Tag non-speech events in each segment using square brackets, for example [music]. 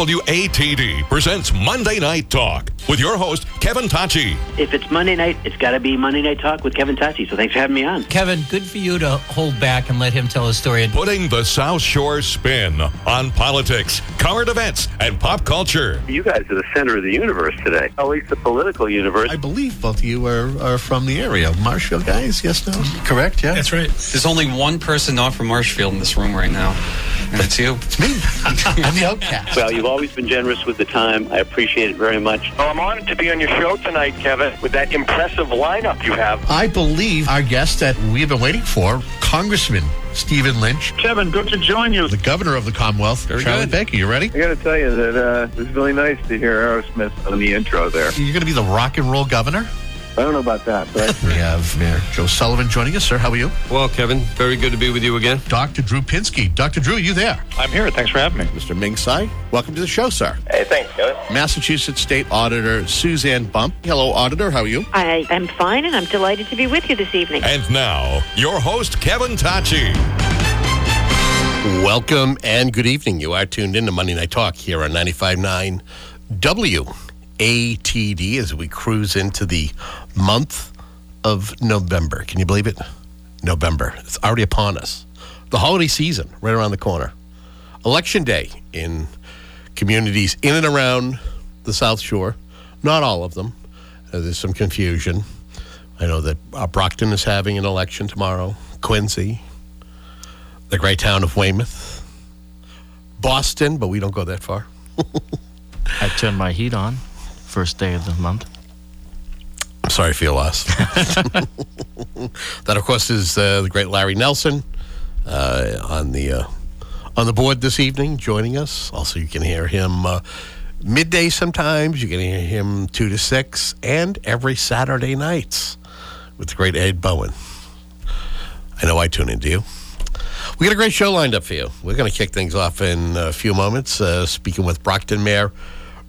WATD presents Monday Night Talk with your host, Kevin Tocci. If it's Monday night, it's got to be Monday Night Talk with Kevin Tocci. So thanks for having me on. Kevin, good for you to hold back and let him tell his story. Putting the South Shore spin on politics, current events, and pop culture. You guys are the center of the universe today, at least the political universe. I believe both of you are, are from the area. Marshfield guys, yes, no? Correct, yeah? That's right. There's only one person not from Marshfield in this room right now, and it's you. It's me. [laughs] I'm the outcast. Well, you've always been generous with the time. I appreciate it very much. Well, I'm honored to be on your show tonight, Kevin, with that impressive lineup you have. I believe our guest that we've been waiting for, Congressman Stephen Lynch, Kevin, good to join you. the governor of the Commonwealth, Charlie good. Baker. You ready? I got to tell you that uh, it was really nice to hear Aerosmith on the intro there. You're going to be the rock and roll governor? I don't know about that, but [laughs] We have Mayor Joe Sullivan joining us, sir. How are you? Well, Kevin, very good to be with you again. Dr. Drew Pinsky. Dr. Drew, you there? I'm here. Thanks for having me. Mr. Ming Tsai, welcome to the show, sir. Hey, thanks, Kevin. Massachusetts State Auditor Suzanne Bump. Hello, Auditor. How are you? I am fine, and I'm delighted to be with you this evening. And now, your host, Kevin Tocci. Welcome and good evening. You are tuned in to Monday Night Talk here on 95.9 WATD as we cruise into the month of November. Can you believe it? November. It's already upon us. The holiday season right around the corner. Election day in communities in and around the South Shore. Not all of them. Uh, there's some confusion. I know that uh, Brockton is having an election tomorrow, Quincy, the great town of Weymouth, Boston, but we don't go that far. [laughs] I turned my heat on first day of the month. I'm sorry for your loss. [laughs] [laughs] that, of course, is uh, the great Larry Nelson uh, on the uh, on the board this evening, joining us. Also, you can hear him uh, midday sometimes. You can hear him two to six, and every Saturday nights with the great Ed Bowen. I know I tune in. Do you? We got a great show lined up for you. We're going to kick things off in a few moments, uh, speaking with Brockton Mayor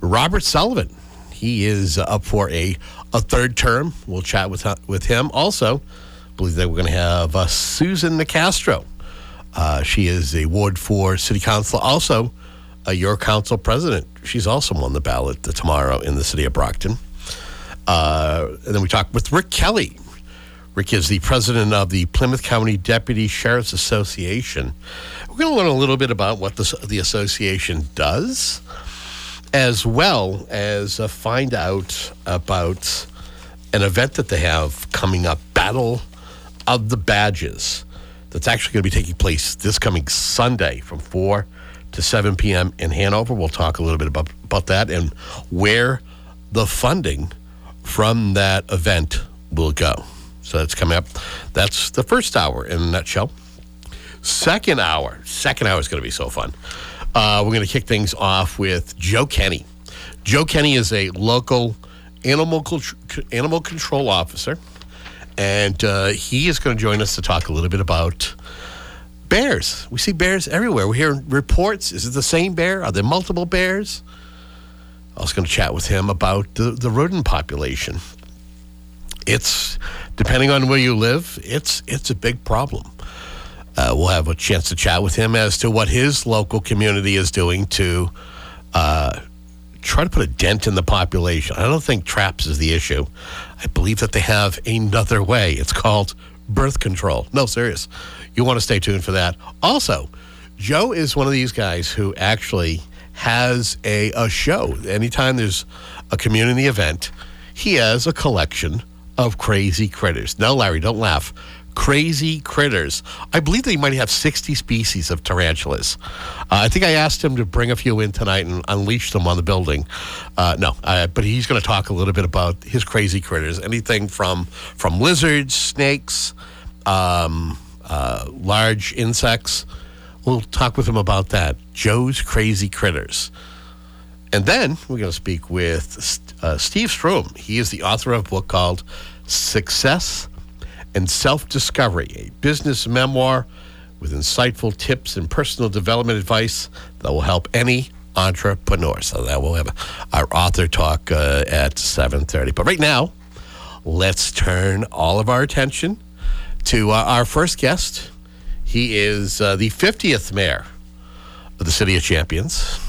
Robert Sullivan. He is uh, up for a, a third term. We'll chat with, with him. Also, I believe that we're going to have uh, Susan Nicastro. Uh, she is a Ward 4 City Council, also uh, your council president. She's also on the ballot tomorrow in the city of Brockton. Uh, and then we talk with Rick Kelly. Rick is the president of the Plymouth County Deputy Sheriff's Association. We're going to learn a little bit about what the association does, as well as uh, find out about an event that they have coming up Battle of the Badges. That's actually going to be taking place this coming Sunday from 4 to 7 p.m. in Hanover. We'll talk a little bit about, about that and where the funding from that event will go. So that's coming up. That's the first hour in a nutshell. Second hour, second hour is going to be so fun. Uh, we're going to kick things off with Joe Kenney. Joe Kenney is a local animal animal control officer, and uh, he is going to join us to talk a little bit about bears. We see bears everywhere. We hear reports. Is it the same bear? Are there multiple bears? I was going to chat with him about the, the rodent population. It's depending on where you live, it's it's a big problem. Uh, we'll have a chance to chat with him as to what his local community is doing to uh, try to put a dent in the population. I don't think traps is the issue. I believe that they have another way. It's called birth control. No, serious. You want to stay tuned for that. Also, Joe is one of these guys who actually has a, a show. Anytime there's a community event, he has a collection of crazy critters. No, Larry, don't laugh. Crazy critters. I believe he might have 60 species of tarantulas. Uh, I think I asked him to bring a few in tonight and unleash them on the building. Uh, no, uh, but he's going to talk a little bit about his crazy critters. Anything from from lizards, snakes, um, uh, large insects. We'll talk with him about that. Joe's Crazy Critters. And then we're going to speak with uh, Steve Stroum. He is the author of a book called Success and Self Discovery, a business memoir with insightful tips and personal development advice that will help any entrepreneur. So that we'll have our author talk uh, at 7:30. But right now, let's turn all of our attention to uh, our first guest. He is uh, the 50th mayor of the City of Champions.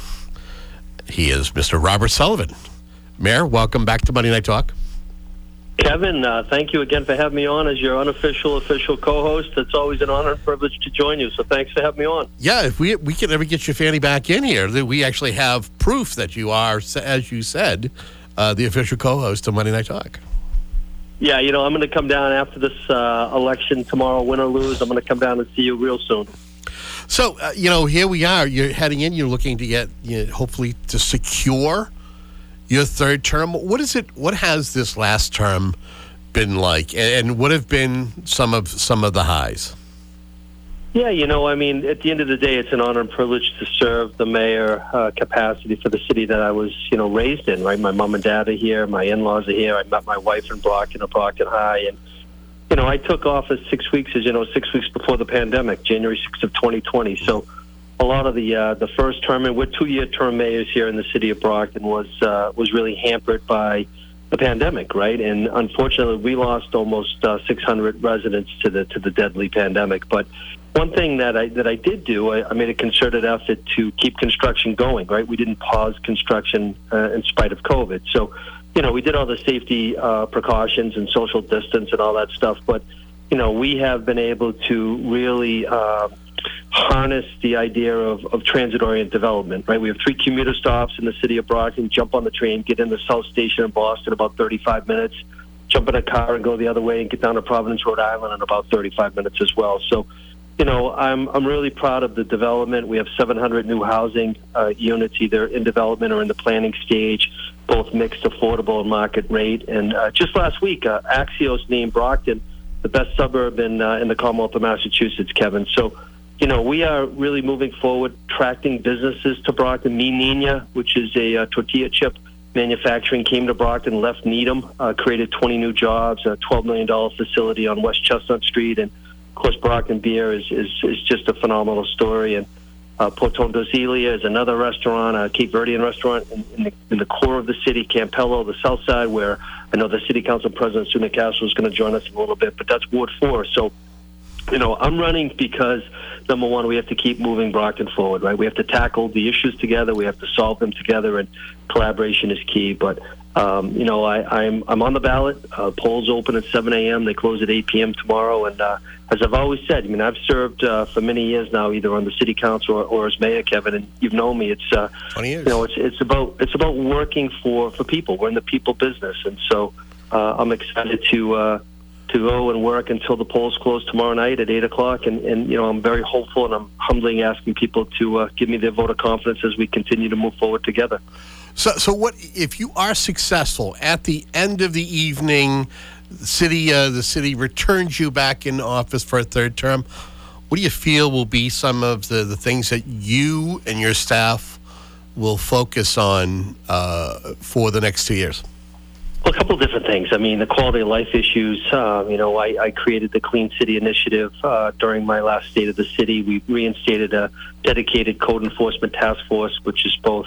He is Mr. Robert Sullivan. Mayor, welcome back to Monday Night Talk. Kevin, uh, thank you again for having me on as your unofficial official co-host. It's always an honor and privilege to join you. So thanks for having me on. Yeah, if we we can ever get your Fanny back in here, that we actually have proof that you are, as you said, uh, the official co-host of Monday Night Talk. Yeah, you know, I'm going to come down after this uh, election tomorrow, win or lose. I'm going to come down and see you real soon. So, uh, you know, here we are. You're heading in. You're looking to get, you know, hopefully, to secure your third term. What is it? What has this last term been like, and, what have been some of some of the highs? Yeah, you know, I mean, at the end of the day, it's an honor and privilege to serve the mayor uh, capacity for the city that I was, you know, raised in. Right, my mom and dad are here, my in-laws are here. I met my wife in Brockton at Brockton High, and you know, I took office six weeks, as you know, six weeks before the pandemic, January sixth of 2020. So, a lot of the uh, the first term, and we're two-year term mayors here in the city of Brockton, was uh, was really hampered by the pandemic, right? And unfortunately, we lost almost uh, 600 residents to the to the deadly pandemic. But one thing that I that I did do, I, I made a concerted effort to keep construction going. Right, we didn't pause construction uh, in spite of COVID. So, you know, we did all the safety uh, precautions and social distance and all that stuff. But you know, we have been able to really. Uh, harness the idea of, of transit oriented development, right? We have three commuter stops in the city of Brockton. Jump on the train, get in the South Station in Boston about 35 minutes, jump in a car and go the other way and get down to Providence, Rhode Island in about 35 minutes as well. So, you know, I'm, I'm really proud of the development. We have 700 new housing uh, units either in development or in the planning stage, both mixed, affordable, and market rate. And uh, just last week, uh, Axios named Brockton the best suburb in, uh, in the Commonwealth of Massachusetts, Kevin. So, you know, we are really moving forward, attracting businesses to Brockton. Mi Nina, which is a uh, tortilla chip manufacturing, came to Brockton, left Needham, uh, created 20 new jobs, a $12 million facility on West Chestnut Street. And, of course, Brockton Beer is, is, is just a phenomenal story. And uh, Porton di Nos Ilha is another restaurant, a Cape Verdean restaurant in, in, the, in the core of the city, Campello, the south side, where I know the city council president, Sue Nicastro, is going to join us in a little bit, but that's Ward 4. So, you know, I'm running because number one, we have to keep moving Brockton forward, right? We have to tackle the issues together. We have to solve them together, and collaboration is key. But um, you know, I, I'm I'm on the ballot. Uh, polls open at 7 a.m. They close at 8 p.m. tomorrow. And uh, as I've always said, I mean, I've served uh, for many years now, either on the city council or, or as mayor, Kevin. And you've known me. It's uh, 20 years. You know, it's it's about it's about working for for people. We're in the people business, and so uh, I'm excited to. Uh, to go and work until the polls close tomorrow night at eight o'clock. And, and you know, I'm very hopeful, and I'm humbly asking people to uh, give me their vote of confidence as we continue to move forward together. So, so what if you are successful at the end of the evening? The city, uh, the city returns you back in office for a third term. What do you feel will be some of the, the things that you and your staff will focus on uh, for the next two years? Well, a couple of different things. I mean, the quality of life issues. Um, you know, I, I created the Clean City Initiative uh, during my last state of the city. We reinstated a dedicated code enforcement task force, which is both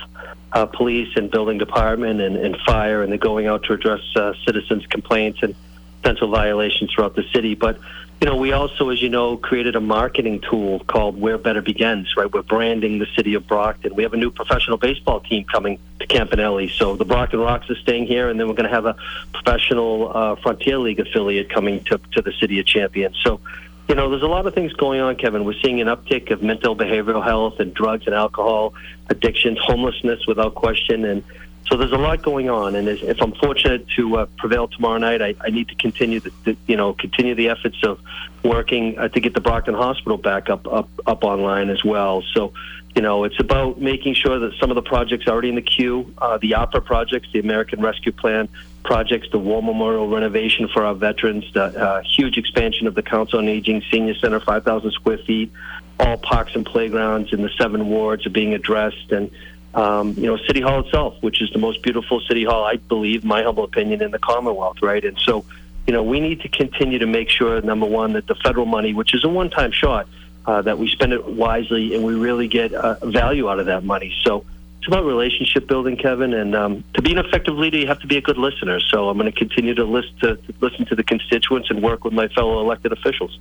uh, police and building department and, and fire, and they're going out to address uh, citizens' complaints and potential violations throughout the city. But you know, we also, as you know, created a marketing tool called Where Better Begins, right? We're branding the city of Brockton. We have a new professional baseball team coming to Campanelli. So the Brockton Rox are staying here, and then we're going to have a professional uh, Frontier League affiliate coming to, to the city of Champions. So, you know, there's a lot of things going on, Kevin. We're seeing an uptick of mental behavioral health and drugs and alcohol addictions, homelessness without question, and so there's a lot going on, and if I'm fortunate to uh, prevail tomorrow night, I, I need to continue the, the, you know continue the efforts of working uh, to get the Brockton Hospital back up up up online as well. So you know it's about making sure that some of the projects already in the queue, uh, the ARPA projects, the American Rescue Plan projects, the War Memorial renovation for our veterans, the uh, huge expansion of the Council on Aging Senior Center, 5,000 square feet, all parks and playgrounds in the seven wards are being addressed, and um, you know, City Hall itself, which is the most beautiful City Hall, I believe, my humble opinion, in the Commonwealth, right? And so, you know, we need to continue to make sure, number one, that the federal money, which is a one time shot, uh, that we spend it wisely and we really get uh, value out of that money. So it's about relationship building, Kevin. And um, to be an effective leader, you have to be a good listener. So I'm going to continue to, to, to listen to the constituents and work with my fellow elected officials.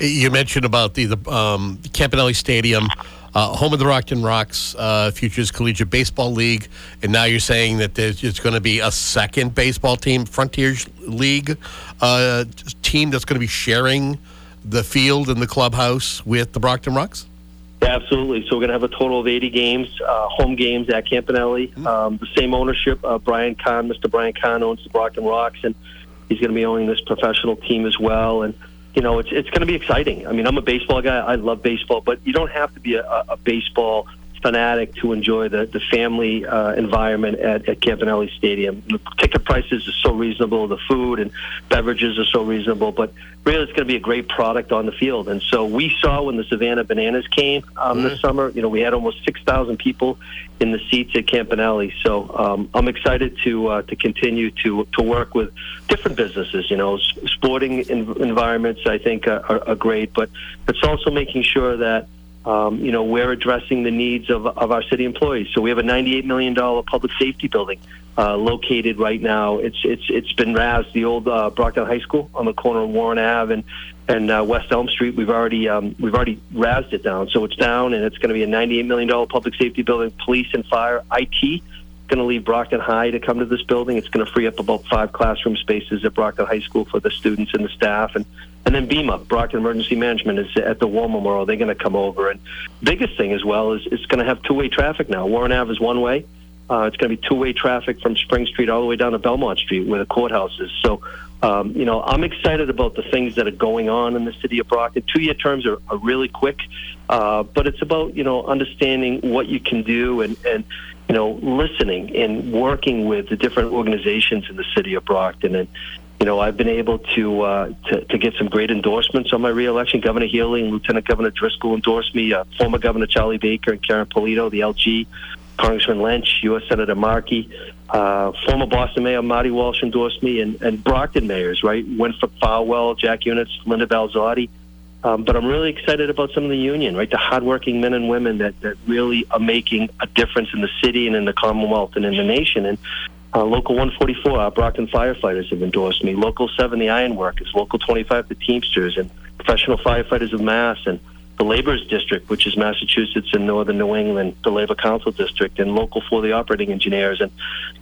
You mentioned about the, the um, Campanelli Stadium. Uh, home of the Brockton Rox, uh, Futures Collegiate Baseball League, and now you're saying that there's it's going to be a second baseball team, Frontiers League uh, team that's going to be sharing the field and the clubhouse with the Brockton Rox. Absolutely. So we're going to have a total of 80 games, uh, home games at Campanelli. Um, the same ownership. Uh, Brian Kahn, Mr. Brian Kahn owns the Brockton Rox, and he's going to be owning this professional team as well. And you know, it's it's going to be exciting. I mean, I'm a baseball guy. I love baseball, but you don't have to be a, a baseball fanatic to enjoy the the family uh, environment at, at Campanelli Stadium. The ticket prices are so reasonable. The food and beverages are so reasonable, but really, it's going to be a great product on the field. And so we saw when the Savannah Bananas came um, this summer. You know, we had almost six thousand people in the seats at Campanelli. So um, I'm excited to uh, to continue to to work with different businesses. You know, s- sporting en- environments I think are, are, are great, but it's also making sure that um, you know we're addressing the needs of of our city employees. So we have a 98 million dollar public safety building. Uh, located right now, it's it's it's been razed. The old uh, Brockton High School on the corner of Warren Ave and and uh, West Elm Street. We've already um, we've already razed it down, so it's down, and it's going to be a 98 million dollar public safety building. Police and fire, IT going to leave Brockton High to come to this building. It's going to free up about five classroom spaces at Brockton High School for the students and the staff, and and then Beam Brockton Emergency Management is at the War Memorial. They're going to come over, and biggest thing as well is it's going to have two way traffic now. Warren Ave is one way. Uh, it's going to be two way traffic from Spring Street all the way down to Belmont Street, where the courthouse is. So. Um, you know, I'm excited about the things that are going on in the city of Brockton. Two-year terms are, are really quick, uh, but it's about you know understanding what you can do and and you know listening and working with the different organizations in the city of Brockton. And you know, I've been able to uh, to, to get some great endorsements on my reelection. Governor Healey and Lieutenant Governor Driscoll endorsed me. Uh, former Governor Charlie Baker and Karen Polito, the LG, Congressman Lynch, U.S. Senator Markey, uh, former Boston Mayor Marty Walsh endorsed me, and, and Brockton mayors, right? Winthrop Farwell, Jack Yunits, Linda Balzotti. Um, but I'm really excited about some of the union, right? The hardworking men and women that, that really are making a difference in the city and in the Commonwealth and in the nation. And uh, Local 144, our Brockton firefighters have endorsed me. Local 7, the Ironworkers. Local 25, the Teamsters. And Professional Firefighters of Mass. And the Labor's District, which is Massachusetts and Northern New England, the Labor Council District, and Local for the Operating Engineers. And,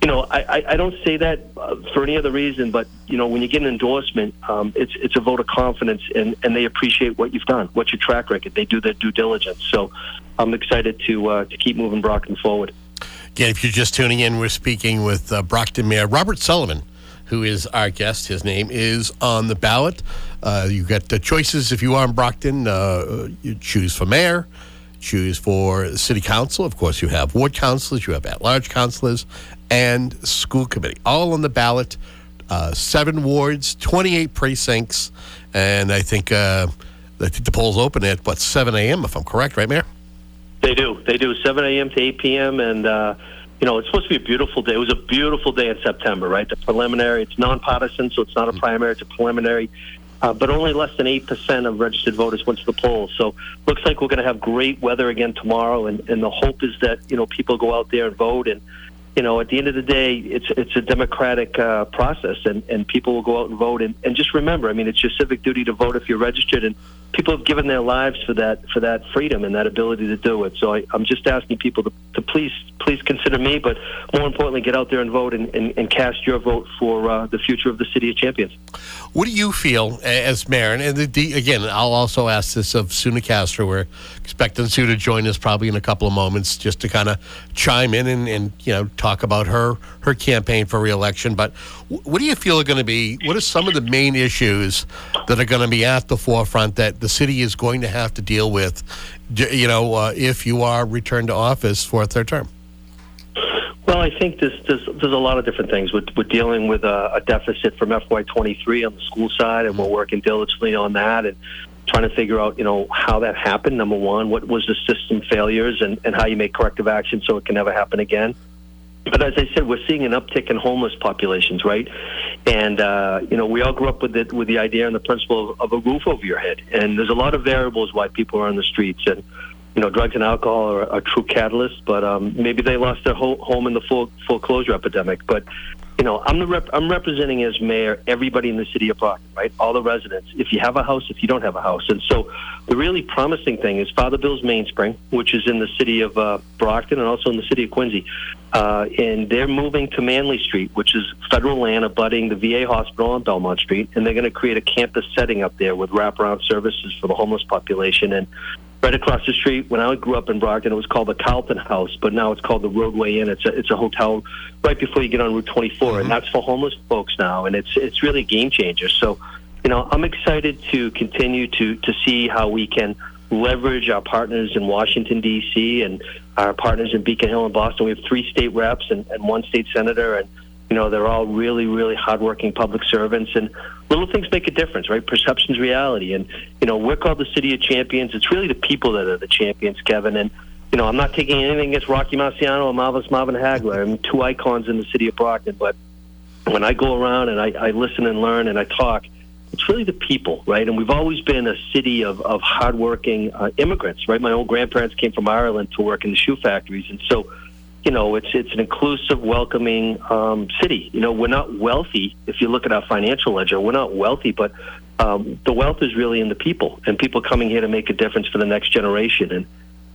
you know, I, I, I don't say that uh, for any other reason, but, you know, when you get an endorsement, um, it's, it's a vote of confidence, and, and they appreciate what you've done, what's your track record. They do their due diligence. So I'm excited to, uh, to keep moving Brockton forward. Again, if you're just tuning in, we're speaking with uh, Brockton Mayor Robert Sullivan, who is our guest. His name is on the ballot. Uh, you got the choices if you are in Brockton. Uh, you choose for mayor, choose for city council. Of course, you have ward councilors, you have at-large councilors, and school committee, all on the ballot. Uh, seven wards, 28 precincts, and I think uh, I think the polls open at what 7 a.m. If I'm correct, right, Mayor? They do. They do 7 a.m. to 8 p.m. And, uh, you know, it's supposed to be a beautiful day. It was a beautiful day in September, right? The preliminary, it's nonpartisan, so it's not a primary, it's a preliminary. Uh, but only less than 8% of registered voters went to the polls. So looks like we're going to have great weather again tomorrow. And, and the hope is that, you know, people go out there and vote. And, you know, at the end of the day, it's it's a democratic uh, process, and, and people will go out and vote. And, and just remember, I mean, it's your civic duty to vote if you're registered, and people have given their lives for that for that freedom and that ability to do it. So I, I'm just asking people to, to please please consider me, but more importantly, get out there and vote and, and, and cast your vote for uh, the future of the city of champions. What do you feel as mayor? And the, the, again, I'll also ask this of Sue Nicastro. We're expecting Sue to join us probably in a couple of moments just to kind of chime in and, and you know talk about her her campaign for reelection. But what do you feel are going to be? What are some of the main issues that are going to be at the forefront that the city is going to have to deal with? You know, uh, if you are returned to office for a third term. Well, I think there's, there's, there's a lot of different things. We're, we're dealing with a, a deficit from FY23 on the school side, and we're working diligently on that and trying to figure out, you know, how that happened. Number one, what was the system failures, and, and how you make corrective action so it can never happen again. But as I said, we're seeing an uptick in homeless populations, right? And uh, you know, we all grew up with it, with the idea and the principle of, of a roof over your head. And there's a lot of variables why people are on the streets, and you know, drugs and alcohol are, are true catalysts. But um, maybe they lost their ho- home in the full foreclosure epidemic. But you know, I'm the rep- I'm representing as mayor everybody in the city of Brockton, right? All the residents. If you have a house, if you don't have a house, and so the really promising thing is Father Bill's Mainspring, which is in the city of uh, Brockton and also in the city of Quincy, uh, and they're moving to Manley Street, which is federal land abutting the VA hospital on Belmont Street, and they're going to create a campus setting up there with wraparound services for the homeless population and right across the street. When I grew up in Brockton, it was called the Carlton House, but now it's called the Rodeway Inn. It's a it's a hotel right before you get on Route 24, and mm-hmm. that's for homeless folks now, and it's it's really a game changer. So, you know, I'm excited to continue to to see how we can leverage our partners in Washington D.C. and our partners in Beacon Hill and Boston. We have three state reps and, and one state senator, and you know they're all really really hardworking public servants and little things make a difference right perception's reality and you know we're called the city of champions it's really the people that are the champions kevin and you know i'm not taking anything against rocky marciano or marvelous marvin hagler i'm two icons in the city of brockton but when i go around and i, I listen and learn and i talk it's really the people, right? And we've always been a city of, of hardworking uh, immigrants, right? My old grandparents came from Ireland to work in the shoe factories. And so, you know, it's it's an inclusive, welcoming um, city. You know, we're not wealthy. If you look at our financial ledger, we're not wealthy, but um, the wealth is really in the people and people coming here to make a difference for the next generation. And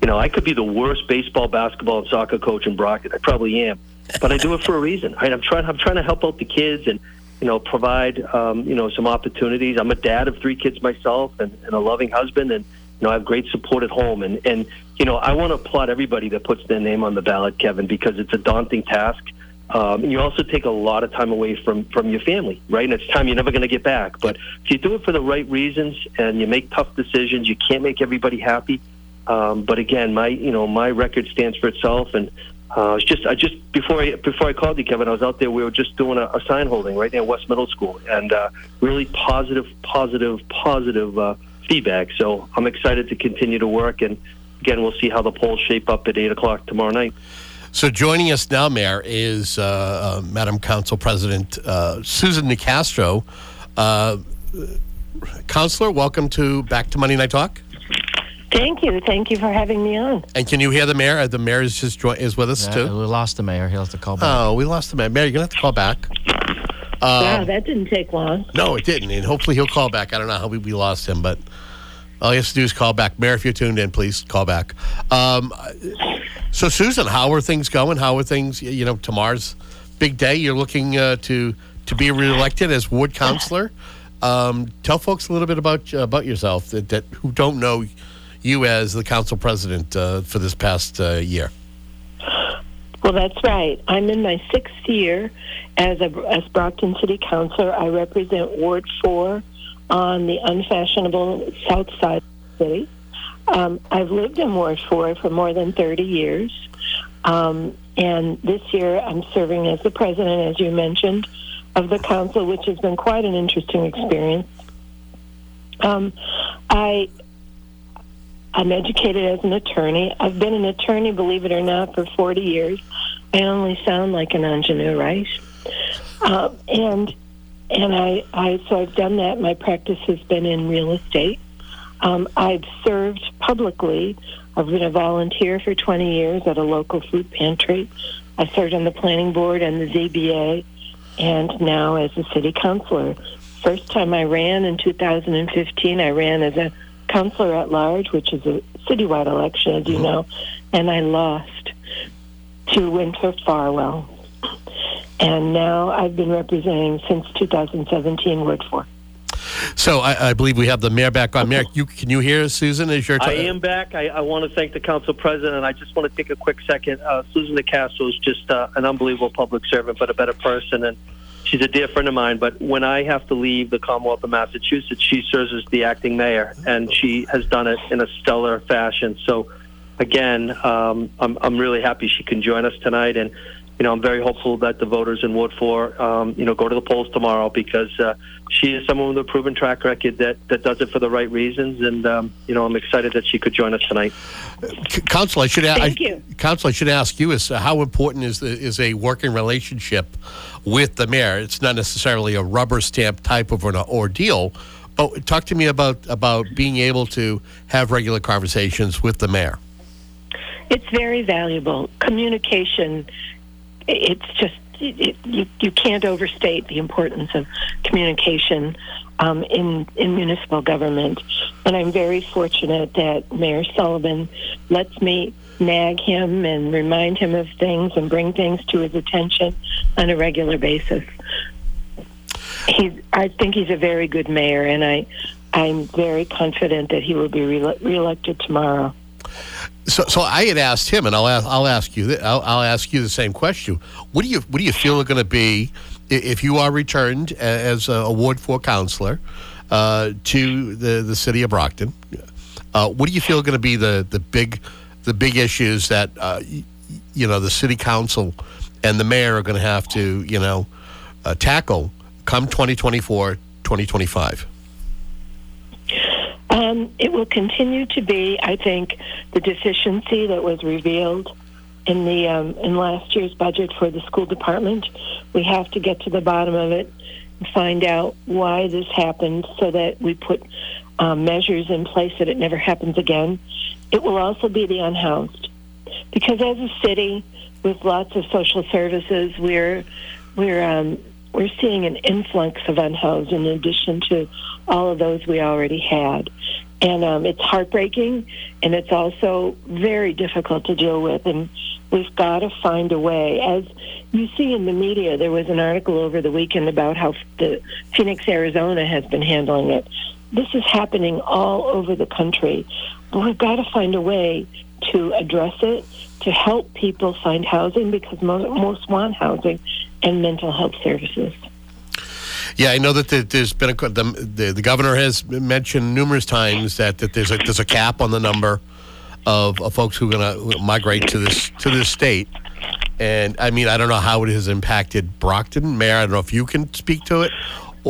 you know, I could be the worst baseball, basketball, and soccer coach in Brockton. I probably am, but I do it for a reason. Right? I'm trying. I'm trying to help out the kids and you know provide um, you know some opportunities. I'm a dad of three kids myself and, and a loving husband and you know, I have great support at home, and and you know, I want to applaud everybody that puts their name on the ballot, Kevin, because it's a daunting task. Um, and you also take a lot of time away from from your family, right? And it's time you're never going to get back. But if you do it for the right reasons and you make tough decisions, you can't make everybody happy. Um, but again, my you know my record stands for itself, and uh, it's just I just before I before I called you, Kevin, I was out there. We were just doing a, a sign holding right at West Middle School, and uh, really positive, positive, positive. Uh, feedback. So I'm excited to continue to work. And again, we'll see how the polls shape up at 8 o'clock tomorrow night. So joining us now, Mayor, is uh, uh, Madam Council President uh, Susan Nicastro. Uh, Councilor, welcome to back to Monday Night Talk. Thank you. Thank you for having me on. And can you hear the mayor? Uh, The mayor is just join- is with us Yeah, too. we lost the mayor. He'll have to call back. Oh, we lost the mayor. Mayor, you're gonna have to call back. Um, wow, that didn't take long. No, it didn't, and hopefully he'll call back. I don't know how we, we lost him, but all you have to do is call back. Mayor, if you're tuned in, please call back. Um, so, Susan, how are things going? How are things? You know, tomorrow's big day. You're looking uh, to to be reelected as ward councilor. Um, tell folks a little bit about about yourself that, that who don't know you as the council president uh, for this past uh, year. Well, that's right. I'm in my sixth year as a as Brockton City Councilor. I represent Ward Four on the unfashionable south side of the city. Um, I've lived in Ward Four for more than 30 years, um, and this year I'm serving as the president, as you mentioned, of the council, which has been quite an interesting experience. Um, I I'm educated as an attorney. I've been an attorney, believe it or not, for 40 years. I only sound like an ingenue, right? Uh, and and I, I so I've done that. My practice has been in real estate. Um, I've served publicly. I've been a volunteer for 20 years at a local food pantry. I served on the planning board and the ZBA, and now as a city councilor. First time I ran in 2015, I ran as a councilor at large, which is a citywide election, as you know, and I lost to Winter Farwell. And now I've been representing since 2017 Ward 4. So I, I believe we have the mayor back on. Mayor, you, can you hear us, Susan? Is your I am back. I, I want to thank the council president. I just want to take a quick second. Uh, Susan Nicastro is just uh, an unbelievable public servant, but a better person. And she's a dear friend of mine. But when I have to leave the Commonwealth of Massachusetts, she serves as the acting mayor, and she has done it in a stellar fashion. So, again, um, I'm, I'm really happy she can join us tonight. And, you know, I'm very hopeful that the voters in Ward 4, um, you know, go to the polls tomorrow because uh, she is someone with a proven track record that, that does it for the right reasons. And, um, you know, I'm excited that she could join us tonight. Council, I should ask. Thank you. Council, I should ask you is uh, how important is the, is a working relationship with the mayor? It's not necessarily a rubber stamp type of an ordeal. But talk to me about about being able to have regular conversations with the mayor. It's very valuable. Communication, it's just it, you, you can't overstate the importance of communication um, in in municipal government, and I'm very fortunate that Mayor Sullivan lets me nag him and remind him of things and bring things to his attention on a regular basis. He's, I think he's a very good mayor, and I, I'm very confident that he will be re- reelected tomorrow. So, so I had asked him, and I'll ask, I'll ask you, I'll, I'll ask you the same question. What do you, what do you feel are going to be if you are returned as a Ward Four counselor uh, to the the city of Brockton? Uh, what do you feel are going to be the the big the big issues that uh, you know the city council and the mayor are going to have to you know uh, tackle come 2024 2025 Um, it will continue to be, I think, the deficiency that was revealed in the um, in last year's budget for the school department. We have to get to the bottom of it and find out why this happened, so that we put um, measures in place that it never happens again. It will also be the unhoused, because as a city with lots of social services, we're we're um, we're seeing an influx of unhoused in addition to all of those we already had. And um, it's heartbreaking, and it's also very difficult to deal with. And we've got to find a way. As you see in the media, there was an article over the weekend about how the Phoenix, Arizona has been handling it. This is happening all over the country. We've got to find a way to address it, to help people find housing because most, most want housing and mental health services. Yeah, I know that there- there's been a the, the the governor has mentioned numerous times that, that there's a there's a cap on the number of, of folks who are going to migrate to this to this state. And I mean, I don't know how it has impacted Brockton, Mayor. I don't know if you can speak to it.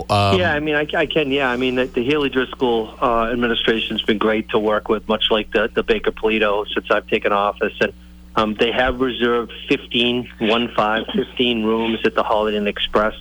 Um, yeah, I mean, I, I can. Yeah, I mean, the, the Healey Driscoll uh, administration's been great to work with, much like the, the Baker Polito since I've taken office. And um, they have reserved 15, one five, 15 rooms at the Holiday Inn Express.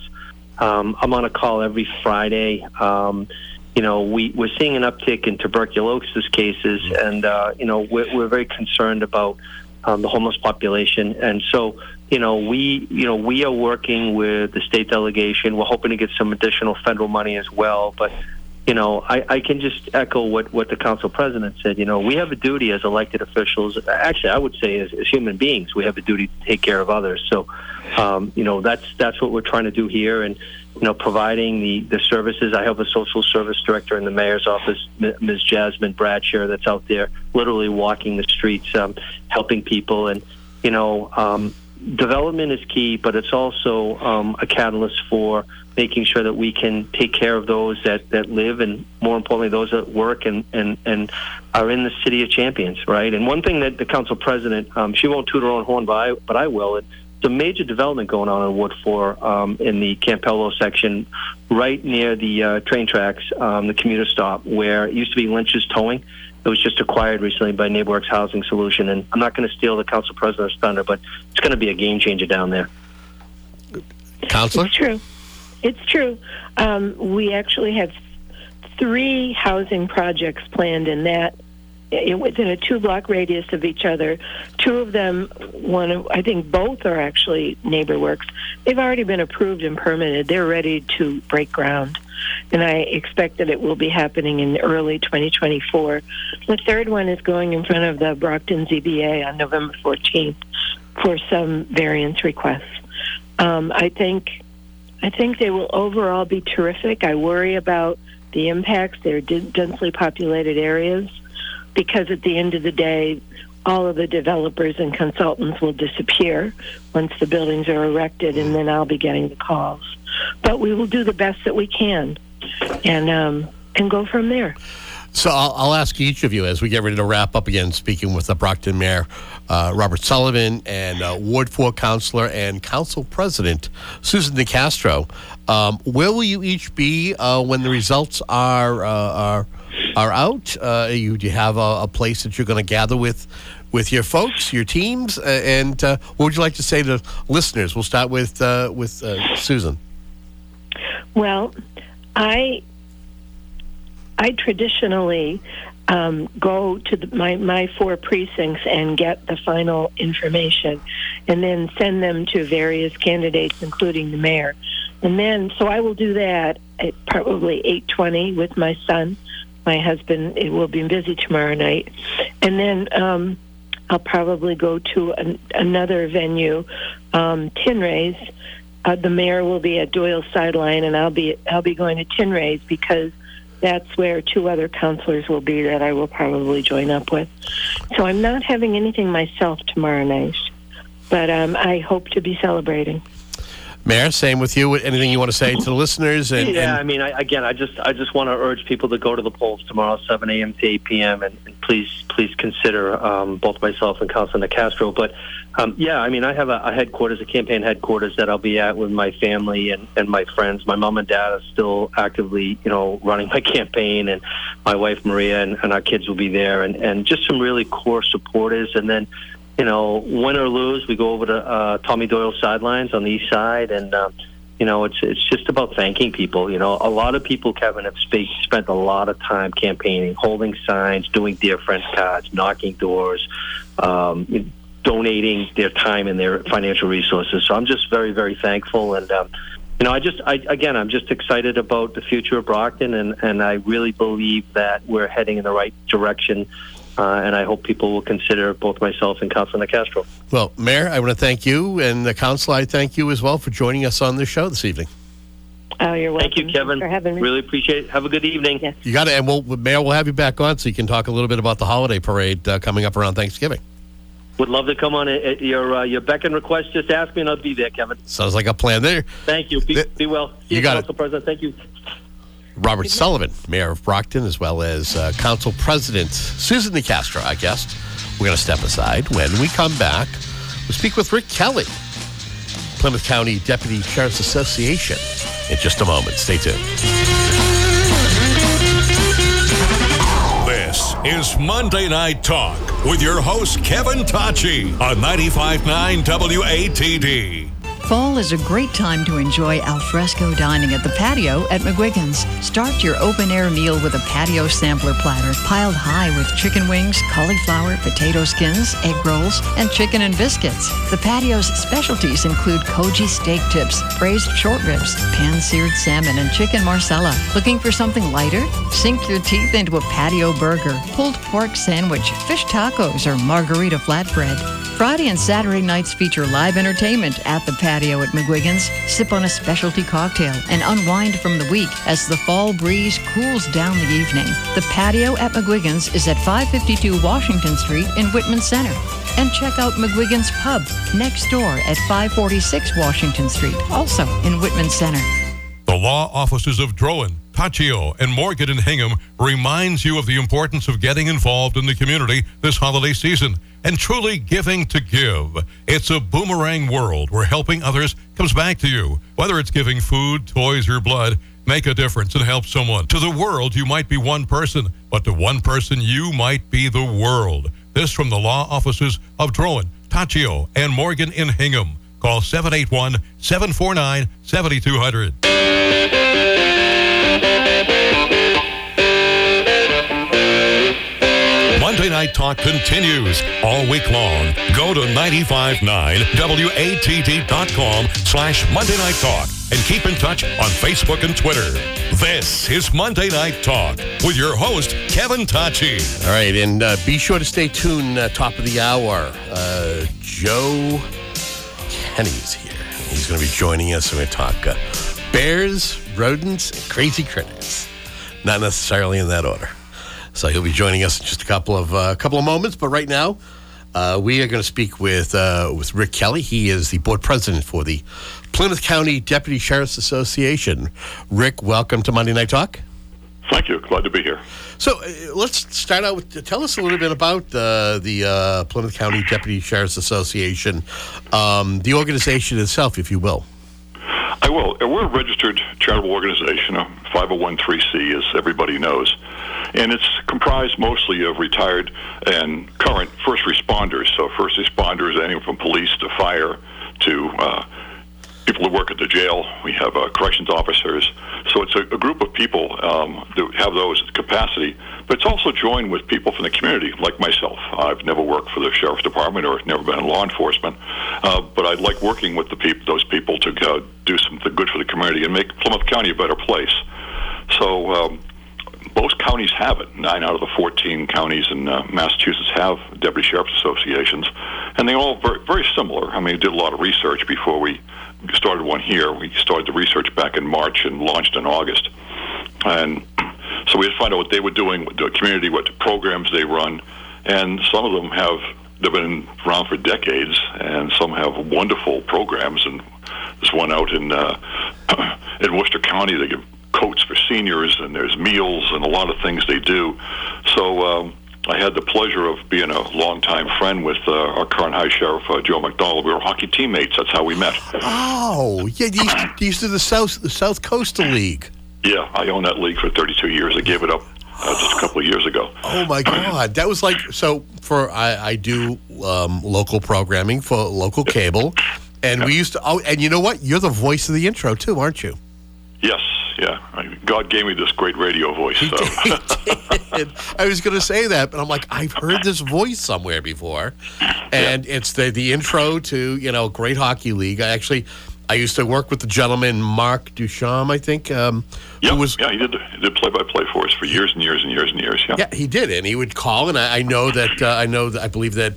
Um, I'm on a call every Friday. Um, you know, we, we're seeing an uptick in tuberculosis cases, and, uh, you know, we're, we're very concerned about um, the homeless population. And so, you know, we, you know, we are working with the state delegation. We're hoping to get some additional federal money as well. But, you know, I, I can just echo what, what the council president said. You know, we have a duty as elected officials. Actually, I would say as, as human beings, we have a duty to take care of others. So, um, you know, that's that's what we're trying to do here, and you know, providing the the services. I have a social service director in the mayor's office, Ms. Jasmine Bradshaw, that's out there literally walking the streets, um, helping people, and you know. Um, Development is key, but it's also um, a catalyst for making sure that we can take care of those that, that live and more importantly those that work and, and, and are in the city of champions right and one thing that the council president um, she won't toot her own horn but I, but I will it's a major development going on in Ward 4 um, in the Campello section right near the uh, train tracks um, the commuter stop where it used to be Lynch's Towing it was just acquired recently by NeighborWorks Housing Solution and I'm not going to steal the council president's thunder but it's going to be a game changer down there Counselor? It's true. It's true. Um, we actually have three housing projects planned in that it, within a two block radius of each other. Two of them, one, of- I think both are actually NeighborWorks. They've already been approved and permitted. They're ready to break ground. And I expect that it will be happening in early 2024. The third one is going in front of the Brockton ZBA on November 14th for some variance requests. Um, I think I think they will overall be terrific. I worry about the impacts. They're densely populated areas because at the end of the day, all of the developers and consultants will disappear once the buildings are erected, and then I'll be getting the calls. But we will do the best that we can, and um, and go from there. So I'll, I'll ask each of you as we get ready to wrap up again, speaking with the Brockton Mayor uh, Robert Sullivan and uh, Ward 4 Councilor and Council President Susan Nicastro. Um, where will you each be uh, when the results are uh, are are out? Uh, you, do you have a, a place that you're going to gather with with your folks, your teams, and what would you like to say to listeners? We'll start with with Susan. Well, I I traditionally um, go to the, my my four precincts and get the final information, and then send them to various candidates, including the mayor. And then, so I will do that at probably eight twenty with my son. My husband it will be busy tomorrow night, and then um, I'll probably go to an, another venue, um, Tinray's. Uh, the mayor will be at Doyle Sideline, and I'll be I'll be going to Tinray's because that's where two other counselors will be that I will probably join up with. So I'm not having anything myself tomorrow night, but um, I hope to be celebrating. Mayor, same with you. Anything you want to say to the listeners? And, yeah, and- I mean, I, again, I just I just want to urge people to go to the polls tomorrow, 7 a.m. to 8 p.m. and, and please please consider um, both myself and Councilor Castro. But um, yeah, I mean, I have a, a headquarters, a campaign headquarters that I'll be at with my family and, and my friends. My mom and dad are still actively, you know, running my [laughs] campaign, and my wife Maria and, and our kids will be there, and, and just some really core supporters. And then you know, win or lose, we go over to uh, Tommy Doyle's sidelines on the east side, and um, you know, it's it's just about thanking people. You know, a lot of people, Kevin, have spe- spent a lot of time campaigning, holding signs, doing dear friends cards, knocking doors, um, donating their time and their financial resources. So I'm just very, very thankful, and um, you know, I just, I, again, I'm just excited about the future of Brockton, and and I really believe that we're heading in the right direction. Uh, and I hope people will consider both myself and Councilor Castro. well, Mayor, I want to thank you, and the council, I thank you as well for joining us on this show this evening. Oh, you're welcome. Thank you, Kevin. for having me. Really appreciate it. Have a good evening. Yes. You got it, and we'll, Mayor, we'll have you back on so you can talk a little bit about the holiday parade uh, coming up around Thanksgiving. Would love to come on at at your uh, your beck and request. Just ask me, and I'll be there, Kevin. Sounds like a plan there. Thank you. Be, be well. See You got it. President. Thank you. Robert Sullivan, Mayor of Brockton, as well as uh, Council President Susan Nicastro, I guess. We're going to step aside. When we come back, we'll speak with Rick Kelly, Plymouth County Deputy Sheriff's Association, in just a moment. Stay tuned. This is Monday Night Talk with your host, Kevin Tocci on 95.9 WATD. Fall is a great time to enjoy alfresco dining at the patio at McGuigan's. Start your open air meal with a patio sampler platter piled high with chicken wings, cauliflower, potato skins, egg rolls, and chicken and biscuits. The patio's specialties include koji steak tips, braised short ribs, pan seared salmon, and chicken marsala. Looking for something lighter? Sink your teeth into a patio burger, pulled pork sandwich, fish tacos, or margarita flatbread. Friday and Saturday nights feature live entertainment at the patio at McGuigan's. Sip on a specialty cocktail and unwind from the week as the fall breeze cools down the evening. The patio at McGuigan's is at 552 Washington Street in Whitman Center. And check out McGuigan's Pub next door at 546 Washington Street, also in Whitman Center. The law offices of Drohan, Tocci, and Morgan in Hingham reminds you of the importance of getting involved in the community this holiday season and truly giving to give. It's a boomerang world where helping others comes back to you. Whether it's giving food, toys, or blood, make a difference and help someone. To the world, you might be one person, but to one person, you might be the world. This from the law offices of Drohan, Tocci, and Morgan in Hingham. Call 781 749 7200. Monday Night Talk continues all week long. Go to 959watd.com slash Monday Night Talk and keep in touch on Facebook and Twitter. This is Monday Night Talk with your host, Kevin Tocci. All right, and uh, be sure to stay tuned. Uh, top of the hour, uh, Joe Kenney's here. He's going to be joining us. Going to talk uh, bears, rodents, and crazy critters. Not necessarily in that order. So he'll be joining us in just a couple of uh, couple of moments. But right now, uh, we are going to speak with uh, with Rick Kelly. He is the board president for the Plymouth County Deputy Sheriff's Association. Rick, welcome to Monday Night Talk. Thank you. Glad to be here. So uh, let's start out with tell us a little bit about uh, the uh, Plymouth County Deputy Sheriff's Association, um, the organization itself, if you will. I will. Uh, We're a registered charitable organization, a 501c, as everybody knows. And it's comprised mostly of retired and current first responders. So, first responders, anyone from police to fire to uh, people who work at the jail. We have uh, corrections officers. So it's a, a group of people um, that have those capacity. But it's also joined with people from the community, like myself. I've never worked for the sheriff's department or never been in law enforcement, uh, but I like working with the people, those people, to uh, do something good for the community and make Plymouth County a better place. So. Um, most counties have it. Nine out of the 14 counties in uh, Massachusetts have deputy sheriff's associations, and they all very, very similar. I mean, we did a lot of research before we started one here. We started the research back in March and launched in August, and so we to find out what they were doing, what the community, what programs they run, and some of them have they've been around for decades, and some have wonderful programs. And there's one out in uh, [clears throat] in Worcester County. They give coats for seniors, and there's meals and a lot of things they do. So. Um, I had the pleasure of being a longtime friend with uh, our current High Sheriff uh, Joe McDonald. We were hockey teammates. That's how we met. Oh, yeah, you used, used to the South the South Coastal League. Yeah, I owned that league for 32 years. I gave it up uh, just a couple of years ago. Oh my God, that was like so. For I, I do um, local programming for local cable, and we used to. Oh, and you know what? You're the voice of the intro too, aren't you? Yes, yeah. God gave me this great radio voice. So. I was going to say that, but I'm like, I've heard this voice somewhere before, and it's the the intro to you know Great Hockey League. I actually. I used to work with the gentleman Mark Duchamp, I think. Um, yeah, who was yeah, he did he did play by play for us for years and years and years and years. Yeah, Yeah, he did, and he would call, and I, I know that uh, I know that I believe that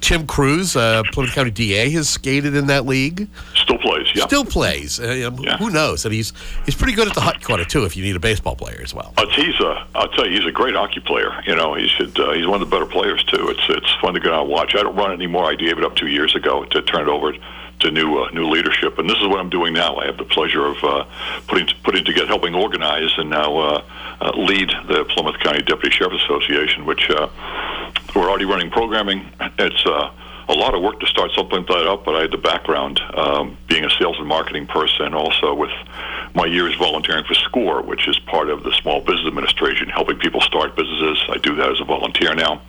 Tim Cruz, uh, Plymouth County DA, has skated in that league. Still plays, yeah. Still plays. Uh, Who knows? And he's he's pretty good at the hot corner too. If you need a baseball player as well. Uh, he's a, I'll tell you, he's a great hockey player. You know, he should. Uh, he's one of the better players too. It's it's fun to go out and watch. I don't run anymore. I gave it up two years ago to turn it over to new uh, new leadership, and this is what I'm doing now. I have the pleasure of uh, putting putting together, helping organize, and now uh, uh, lead the Plymouth County Deputy Sheriff Association, which uh, we're already running programming. It's uh, a lot of work to start something like that up, but I had the background um, being a sales and marketing person, also with my years volunteering for SCORE, which is part of the Small Business Administration, helping people start businesses. I do that as a volunteer now.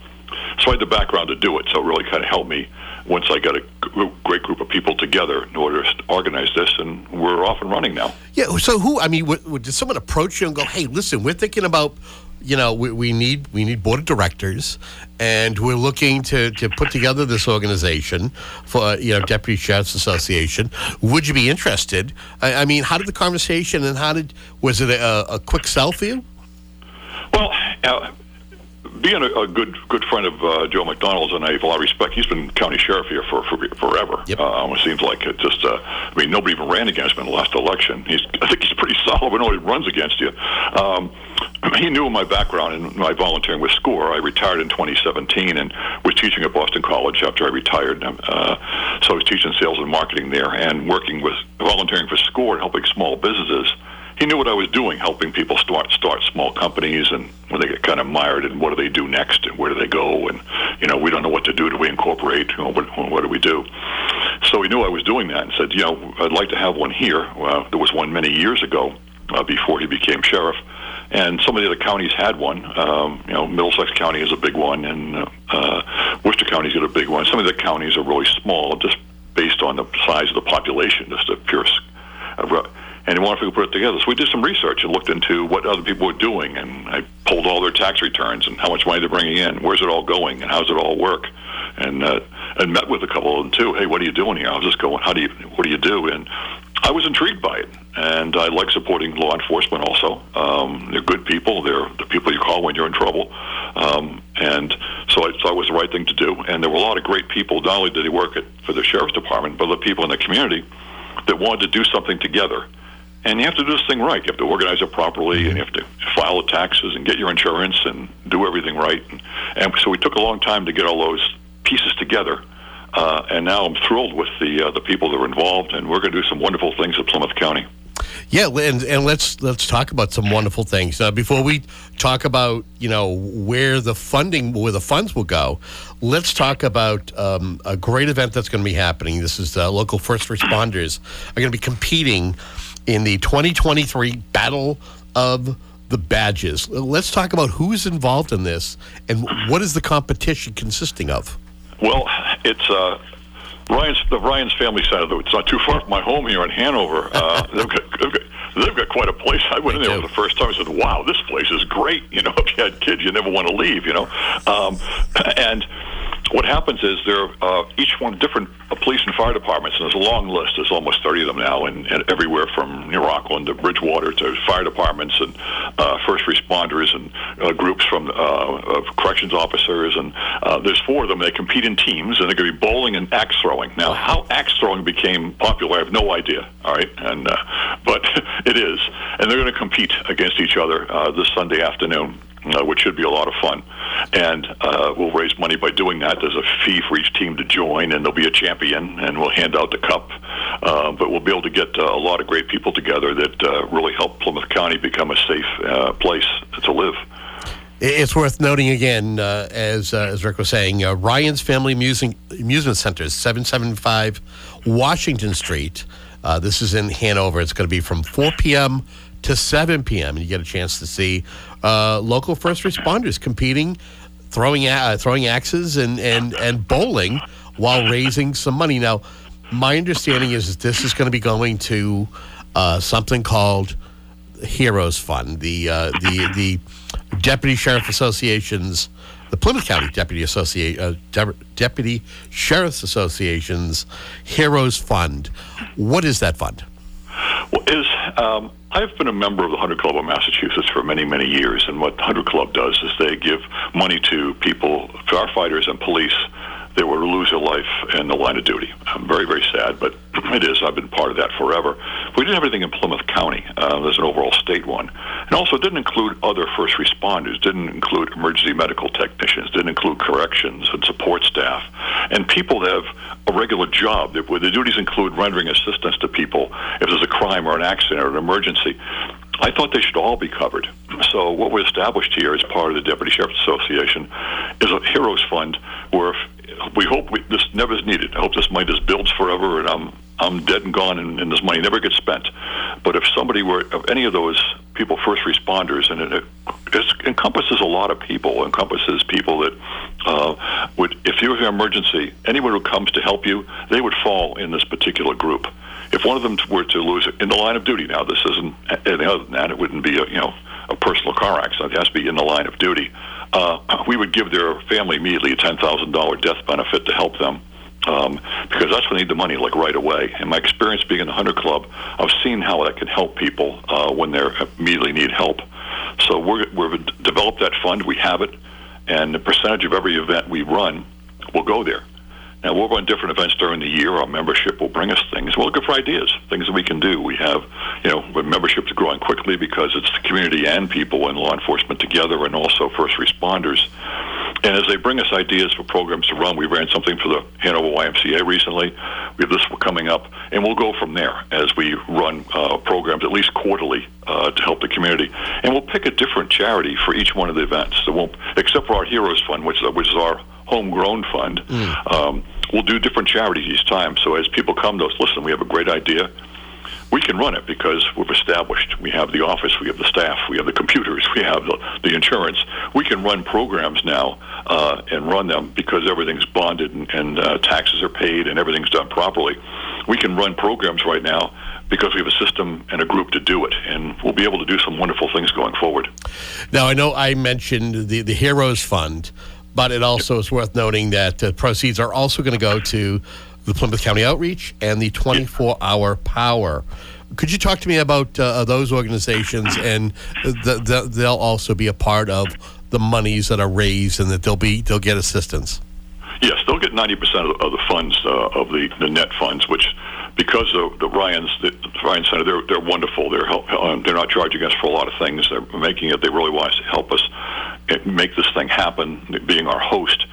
So I had the background to do it, so it really kind of helped me once I got a great group of people together in order to organize this, and we're off and running now. Yeah. So who? I mean, w- w- did someone approach you and go, "Hey, listen, we're thinking about." You know, we, we need we need board of directors, and we're looking to, to put together this organization for you know Deputy Sheriff's Association. Would you be interested? I, I mean, how did the conversation and how did was it a, a quick sell for you? Well, uh, being a, a good good friend of uh, Joe McDonald's, and I have a lot of respect. He's been county sheriff here for, for forever. Yep. Uh, it seems like it just. Uh, I mean, nobody even ran against him in the last election. He's. I think he's pretty [laughs] solid when nobody runs against you. Um, [clears throat] he knew my background and my volunteering with SCORE. I retired in 2017 and was teaching at Boston College after I retired. Uh, so I was teaching sales and marketing there and working with volunteering for SCORE and helping small businesses he knew what I was doing, helping people start start small companies, and when they get kind of mired in what do they do next and where do they go, and you know we don't know what to do. Do we incorporate? You know, what, what do we do? So he knew I was doing that, and said, you know, I'd like to have one here. Well, there was one many years ago uh, before he became sheriff, and some of the other counties had one. Um, you know, Middlesex County is a big one, and uh, uh, Worcester County's got a big one. Some of the counties are really small, just based on the size of the population, just a pure. Uh, and he wanted to put it together. So we did some research and looked into what other people were doing, and I pulled all their tax returns and how much money they're bringing in, where's it all going, and how does it all work, and uh, and met with a couple of them too. Hey, what are you doing here? I was just going, how do you, what do you do? And I was intrigued by it, and I like supporting law enforcement. Also, um, they're good people. They're the people you call when you're in trouble, um, and so I thought it was the right thing to do. And there were a lot of great people. Not only did he work at, for the sheriff's department, but the people in the community that wanted to do something together. And you have to do this thing right. You have to organize it properly, and you have to file the taxes and get your insurance and do everything right. And, and so we took a long time to get all those pieces together. Uh, and now I'm thrilled with the uh, the people that are involved, and we're going to do some wonderful things at Plymouth County. Yeah, and, and let's let's talk about some wonderful things uh, before we talk about you know where the funding where the funds will go. Let's talk about um, a great event that's going to be happening. This is uh, local first responders are going to be competing in the 2023 Battle of the Badges. Let's talk about who's involved in this and what is the competition consisting of. Well, it's uh, Ryan's the Ryan's Family Center. It's not too far from my home here in Hanover. Uh, [laughs] they've, got, they've, got, they've got quite a place. I went in there for the first time. I said, "Wow, this place is great." You know, [laughs] if you had kids, you never want to leave. You know, um, [laughs] and what happens is there uh, each one different uh, police and fire departments, and there's a long list. There's almost 30 of them now, and, and everywhere from New Rockland to Bridgewater to fire departments and uh, first responders and uh, groups from uh, of corrections officers. And uh, there's four of them. They compete in teams, and they're going to be bowling and axe throwing. Now, how axe throwing became popular, I have no idea. All right, and uh, [laughs] but [laughs] it is, and they're going to compete against each other uh, this Sunday afternoon uh, which should be a lot of fun. And uh, we'll raise money by doing that. There's a fee for each team to join, and there'll be a champion, and we'll hand out the cup. Uh, but we'll be able to get uh, a lot of great people together that uh, really help Plymouth County become a safe uh, place to live. It's worth noting again, as as Rick was saying, Ryan's Family Amusing, Amusement Center is 775 Washington Street. This is in Hanover. It's going to be from 4 p.m. to 7 p.m. And you get a chance to see uh, local first responders competing, throwing uh, throwing axes and, and, and bowling while raising some money. Now, my understanding is this is going to be going to uh, something called Heroes Fund, the uh, the the Deputy Sheriff Association's, the Plymouth County Deputy Associate uh, De- Deputy Sheriff's Association's Heroes Fund. What is that fund? Is um, I've been a member of the Hundred Club of Massachusetts for many, many years, and what the Hundred Club does is they give money to people, firefighters and police that would lose their life in the line of duty. I'm very, very sad, but [clears throat] it is. I've been part of that forever. We didn't have anything in Plymouth County. Uh, there's an overall state one. And also, didn't include other first responders, didn't include emergency medical technicians, didn't include corrections and support staff. And people have a regular job where the duties include rendering assistance to people if there's a crime or an accident or an emergency. I thought they should all be covered. So what we established here as part of the Deputy Sheriff's Association is a Heroes Fund where if, we hope we, this never is needed. I hope this money just builds forever and I'm I'm dead and gone and, and this money never gets spent. But if somebody were, if any of those people, first responders, and it, it encompasses a lot of people, encompasses people that uh, would, if you have an emergency, anyone who comes to help you, they would fall in this particular group if one of them were to lose in the line of duty, now this isn't anything other than that. It wouldn't be a you know a personal car accident. It has to be in the line of duty. Uh, we would give their family immediately a ten thousand dollar death benefit to help them. Um, because that's when they need the money, like right away. And my experience being in the Hundred Club, I've seen how that can help people uh, when they immediately need help. So we're, we've developed that fund. We have it, and the percentage of every event we run will go there. Now, we'll run different events during the year. Our membership will bring us things. We're looking for ideas, things that we can do. We have, you know, membership is growing quickly because it's the community and people and law enforcement together and also first responders. And as they bring us ideas for programs to run, we ran something for the Hanover YMCA recently. We have this coming up, and we'll go from there as we run uh, programs at least quarterly uh, to help the community. And we'll pick a different charity for each one of the events. So won't, except for our Heroes Fund, which, which is our homegrown fund. Mm. Um, we'll do different charities each time. So as people come to us, listen, we have a great idea. We can run it because we've established. We have the office, we have the staff, we have the computers, we have the, the insurance. We can run programs now uh, and run them because everything's bonded and, and uh, taxes are paid and everything's done properly. We can run programs right now because we have a system and a group to do it, and we'll be able to do some wonderful things going forward. Now, I know I mentioned the, the Heroes Fund. But it also is worth noting that uh, proceeds are also going to go to the Plymouth County Outreach and the 24 Hour Power. Could you talk to me about uh, those organizations and the, the, they'll also be a part of the monies that are raised and that they'll be they'll get assistance? Yes, they'll get 90% of, of the funds uh, of the, the net funds, which because of the Ryan's the Ryan Center, they're they're wonderful. They're help, um, they're not charging us for a lot of things. They're making it. They really want to help us make this thing happen, being our host.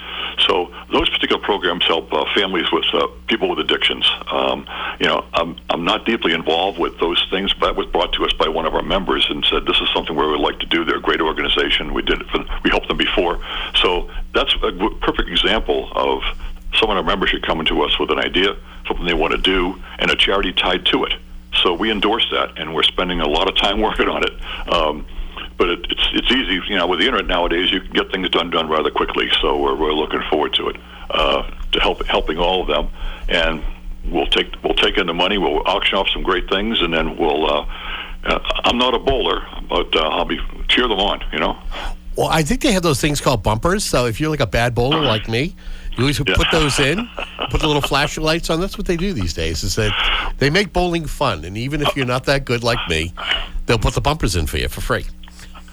So those particular programs help uh, families with uh, people with addictions. Um, you know, I'm, I'm not deeply involved with those things, but that was brought to us by one of our members and said this is something we would like to do. They're a great organization. We did it for, we helped them before. So that's a perfect example of someone our membership coming to us with an idea, something they want to do, and a charity tied to it. So we endorse that, and we're spending a lot of time [laughs] working on it. Um, but it, it's it's easy, you know, with the internet nowadays, you can get things done done rather quickly. So we're, we're looking forward to it. Uh, to help helping all of them, and we'll take we'll take in the money. We'll auction off some great things, and then we'll. Uh, uh, I'm not a bowler, but uh, I'll be cheer them on. You know. Well, I think they have those things called bumpers. So if you're like a bad bowler like me, you always put those in, put the little flashing lights on. That's what they do these days. Is that they make bowling fun, and even if you're not that good like me, they'll put the bumpers in for you for free.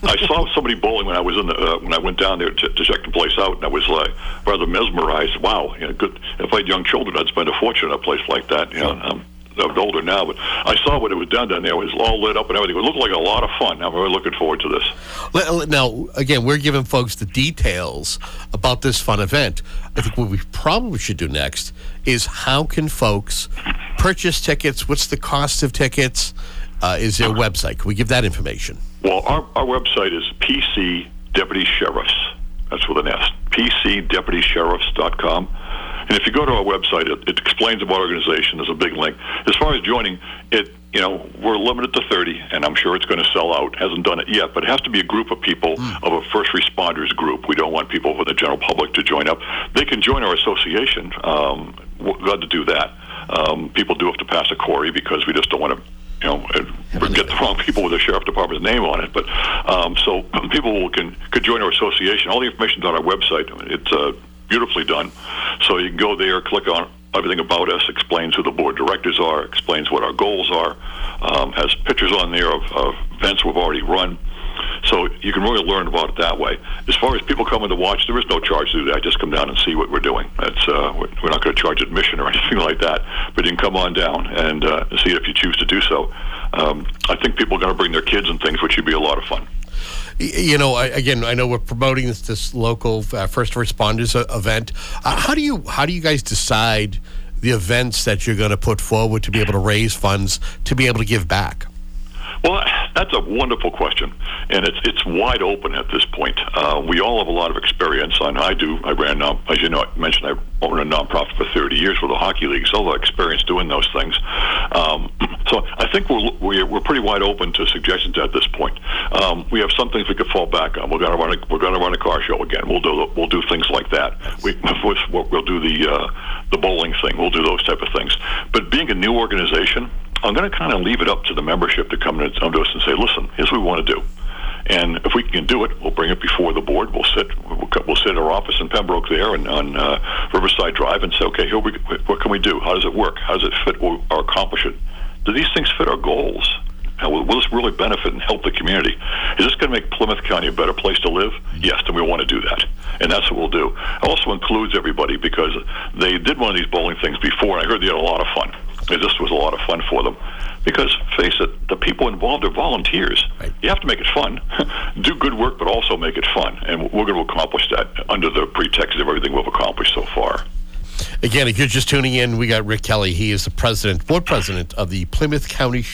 I saw somebody bowling when I was in the uh, when I went down there to, to check the place out, and I was like rather mesmerized. Wow, you know, good. If I had young children, I'd spend a fortune at a place like that. You know, I'm, I'm older now, but I saw what it was done down there. It was all lit up and everything. It looked like a lot of fun. I'm really looking forward to this. Now, again, we're giving folks the details about this fun event. I think what we probably should do next is how can folks purchase tickets? What's the cost of tickets? Uh, is there a website? Can we give that information? Well, our, our website is PC Deputy Sheriffs. That's with an S. PCDeputySheriffs.com. And if you go to our website, it, it explains about organization. There's a big link. As far as joining, it you know we're limited to 30, and I'm sure it's going to sell out. Hasn't done it yet, but it has to be a group of people of a first responders group. We don't want people from the general public to join up. They can join our association. Um, we're glad to do that. Um, people do have to pass a query because we just don't want to you know, uh, get the wrong people with the sheriff department's name on it. But um, so [clears throat] people can could join our association. All the information's on our website. It's uh, beautifully done. So you can go there, click on everything about us, explains who the board directors are, explains what our goals are, um, has pictures on there of, of events we've already run. So you can really learn about it that way. As far as people coming to watch, there is no charge to do that. Just come down and see what we're doing. That's uh, we're not going to charge admission or [laughs] anything like that. But you can come on down and uh, see it if you choose to do so. Um, I think people are going to bring their kids and things, which should be a lot of fun. You know, again, I know we're promoting this, this local uh, first responders uh, event. Uh, how do you how do you guys decide the events that you're going to put forward to be able to raise funds to be able to give back? Well, that's a wonderful question, and it's it's wide open at this point. Uh, we all have a lot of experience. And I do. I ran, non, as you know, I mentioned I owned a nonprofit for 30 years with the hockey league, so I've experience doing those things. Um, [clears throat] so I think we're, we're we're pretty wide open to suggestions at this point. Um, we have some things we could fall back on. We're going to run a, we're going to run a car show again. We'll do we'll do things like that. We [laughs] we'll do the uh, the bowling thing. We'll do those type of things. But being a new organization. I'm going to kind of leave it up to the membership to come to to us and say, listen, here's what we want to do. And if we can do it, we'll bring it before the board. We'll sit, we'll, sit in our office in Pembroke there and on uh, Riverside Drive and say, okay, here we, what can we do? How does it work? How does it fit or, or accomplish it? Do these things fit our goals? And will, will this really benefit and help the community? Is this going to make Plymouth County a better place to live? Yes, then we want to do that. And that's what we'll do. It also includes everybody because they did one of these bowling things before, and I heard they had a lot of fun. And this was a lot of fun for them. Because, face it, the people involved are volunteers. You have to make it fun. [laughs] do good work, but also make it fun. And we're going to accomplish that under the pretext of everything we've accomplished so far. Again, if you're just tuning in, we got Rick Kelly. He is the president, board president of the Plymouth County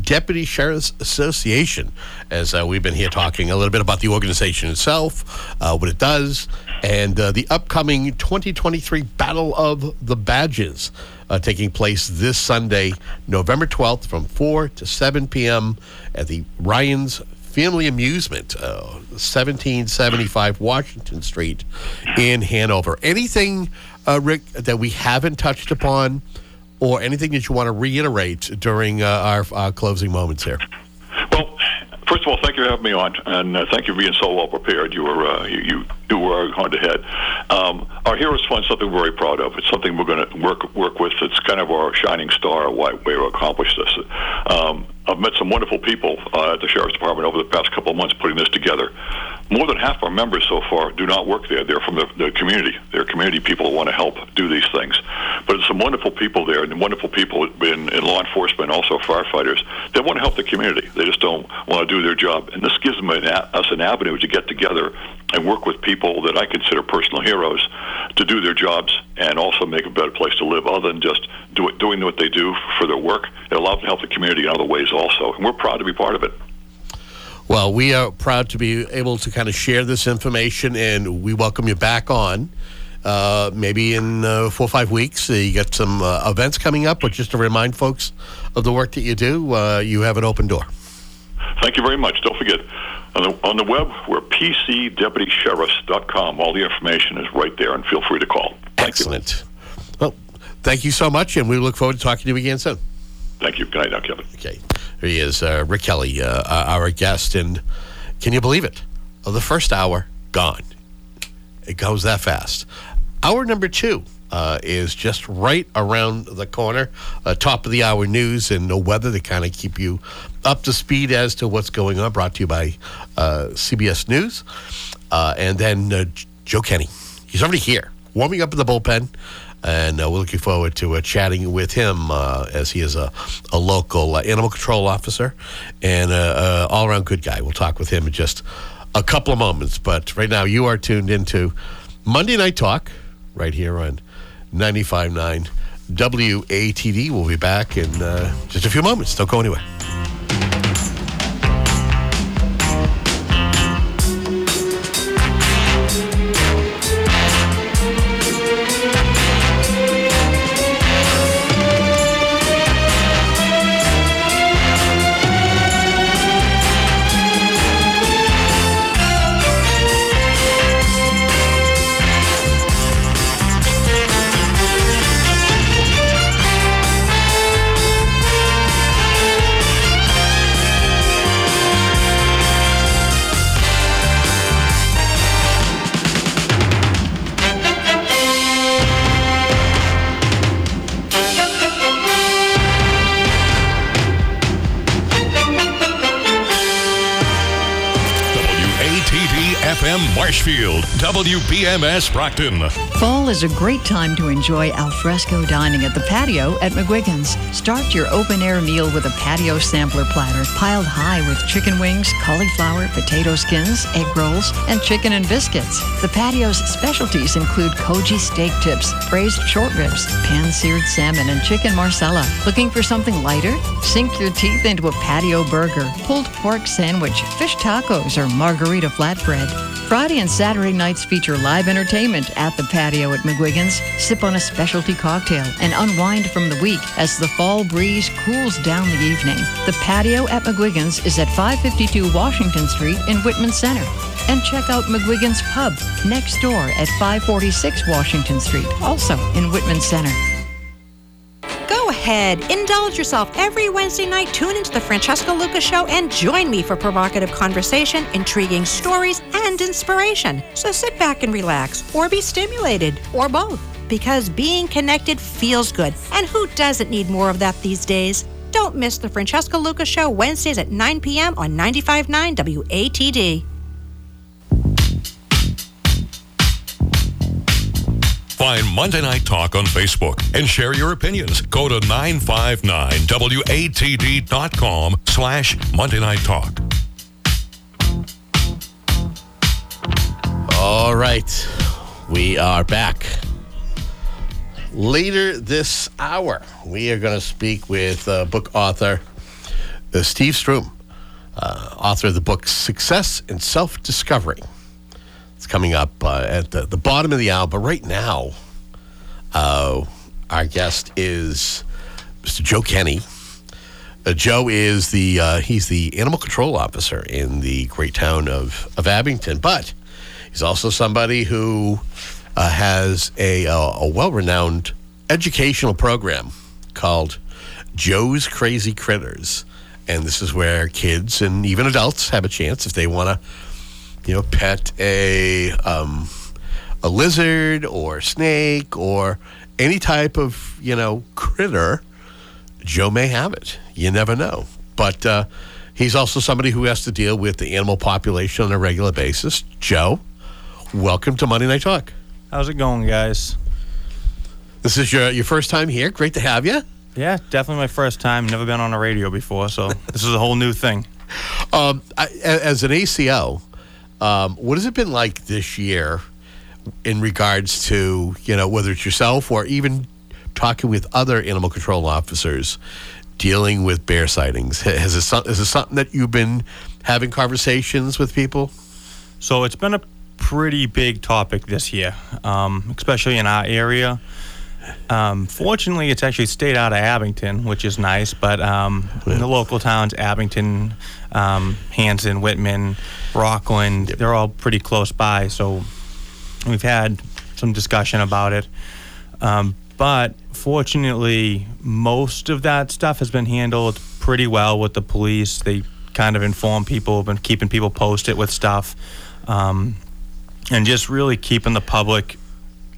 Deputy Sheriff's Association. As uh, we've been here talking a little bit about the organization itself, uh, what it does, and uh, the upcoming 2023 Battle of the Badges uh, taking place this Sunday, November 12th, from 4 to 7 p.m. at the Ryan's Family Amusement, uh, 1775 Washington Street in Hanover. Anything, uh, Rick, that we haven't touched upon, or anything that you want to reiterate during uh, our uh, closing moments here? First of all, thank you for having me on, and uh, thank you for being so well prepared. You were uh, you, you you were hard ahead. Um, our Heroes Fund something we're very proud of. It's something we're going to work work with. It's kind of our shining star, why way to accomplish this. Um, I've met some wonderful people uh, at the Sheriff's Department over the past couple of months putting this together. More than half our members so far do not work there. They're from the, the community. They're community people who want to help do these things. But it's some wonderful people there, and wonderful people in, in law enforcement, also firefighters. They want to help the community. They just don't want to do their job. And this gives them an, us an avenue to get together and work with people that I consider personal heroes to do their jobs and also make a better place to live, other than just do it, doing what they do for their work. It allows them to help the community in other ways also. And we're proud to be part of it. Well, we are proud to be able to kind of share this information, and we welcome you back on. Uh, maybe in uh, four or five weeks, uh, you got some uh, events coming up, but just to remind folks of the work that you do, uh, you have an open door. Thank you very much. Don't forget, on the, on the web, we're PCDeputySheriffs.com. All the information is right there, and feel free to call. Excellent. Well, thank you so much, and we look forward to talking to you again soon. Thank you. Good night now, Kevin. Okay. He is, uh, Rick Kelly, uh, our guest. And can you believe it? Oh, the first hour, gone. It goes that fast. Hour number two uh, is just right around the corner. Uh, top of the hour news and the weather to kind of keep you up to speed as to what's going on. Brought to you by uh, CBS News. Uh, and then uh, Joe Kenney. He's already here, warming up in the bullpen. And uh, we're looking forward to uh, chatting with him uh, as he is a, a local animal control officer and an all around good guy. We'll talk with him in just a couple of moments. But right now, you are tuned into Monday Night Talk right here on 95.9 WATD. We'll be back in uh, just a few moments. Don't go anywhere. Marshfield, WBMS Brockton. Fall is a great time to enjoy alfresco dining at the patio at McGuigan's. Start your open air meal with a patio sampler platter piled high with chicken wings, cauliflower, potato skins, egg rolls, and chicken and biscuits. The patio's specialties include koji steak tips, braised short ribs, pan seared salmon, and chicken marsala. Looking for something lighter? Sink your teeth into a patio burger, pulled pork sandwich, fish tacos, or margarita flatbread. Friday and Saturday nights feature live entertainment at the patio at McGuigan's. Sip on a specialty cocktail and unwind from the week as the fall breeze cools down the evening. The patio at McGuigan's is at 552 Washington Street in Whitman Center. And check out McGuigan's Pub next door at 546 Washington Street, also in Whitman Center. Ahead, indulge yourself every Wednesday night. Tune into the Francesca Lucas Show and join me for provocative conversation, intriguing stories, and inspiration. So sit back and relax, or be stimulated, or both, because being connected feels good. And who doesn't need more of that these days? Don't miss the Francesca Lucas Show Wednesdays at 9 p.m. on 95.9 WATD. Find Monday Night Talk on Facebook and share your opinions. Go to 959watd.com slash Monday Night Talk. All right. We are back. Later this hour, we are going to speak with uh, book author uh, Steve Stroum, uh, author of the book Success and Self Discovery. It's coming up uh, at the, the bottom of the hour, but right now, uh, our guest is Mr. Joe Kenney. Uh, Joe is the uh, he's the animal control officer in the great town of, of Abington, but he's also somebody who uh, has a, uh, a well renowned educational program called Joe's Crazy Critters. And this is where kids and even adults have a chance if they want to, you know, pet a, um, a lizard or snake or any type of, you know, critter. Joe may have it. You never know. But uh, he's also somebody who has to deal with the animal population on a regular basis. Joe, welcome to Monday Night Talk. How's it going, guys? This is your your first time here. Great to have you. Yeah, definitely my first time. Never been on a radio before, so this is a whole new thing. [laughs] Um, I, as an ACO, um, what has it been like this year in regards to you know whether it's yourself or even talking with other animal control officers dealing with bear sightings? Has it, is it something that you've been having conversations with people? So it's been a pretty big topic this year, um, especially in our area. Um, fortunately, it's actually stayed out of Abington, which is nice. But um, in the local towns, Abington, um, Hanson, Whitman, Rockland, they're all pretty close by. So we've had some discussion about it. Um, but fortunately, most of that stuff has been handled pretty well with the police. They kind of inform people, been keeping people posted with stuff, um, and just really keeping the public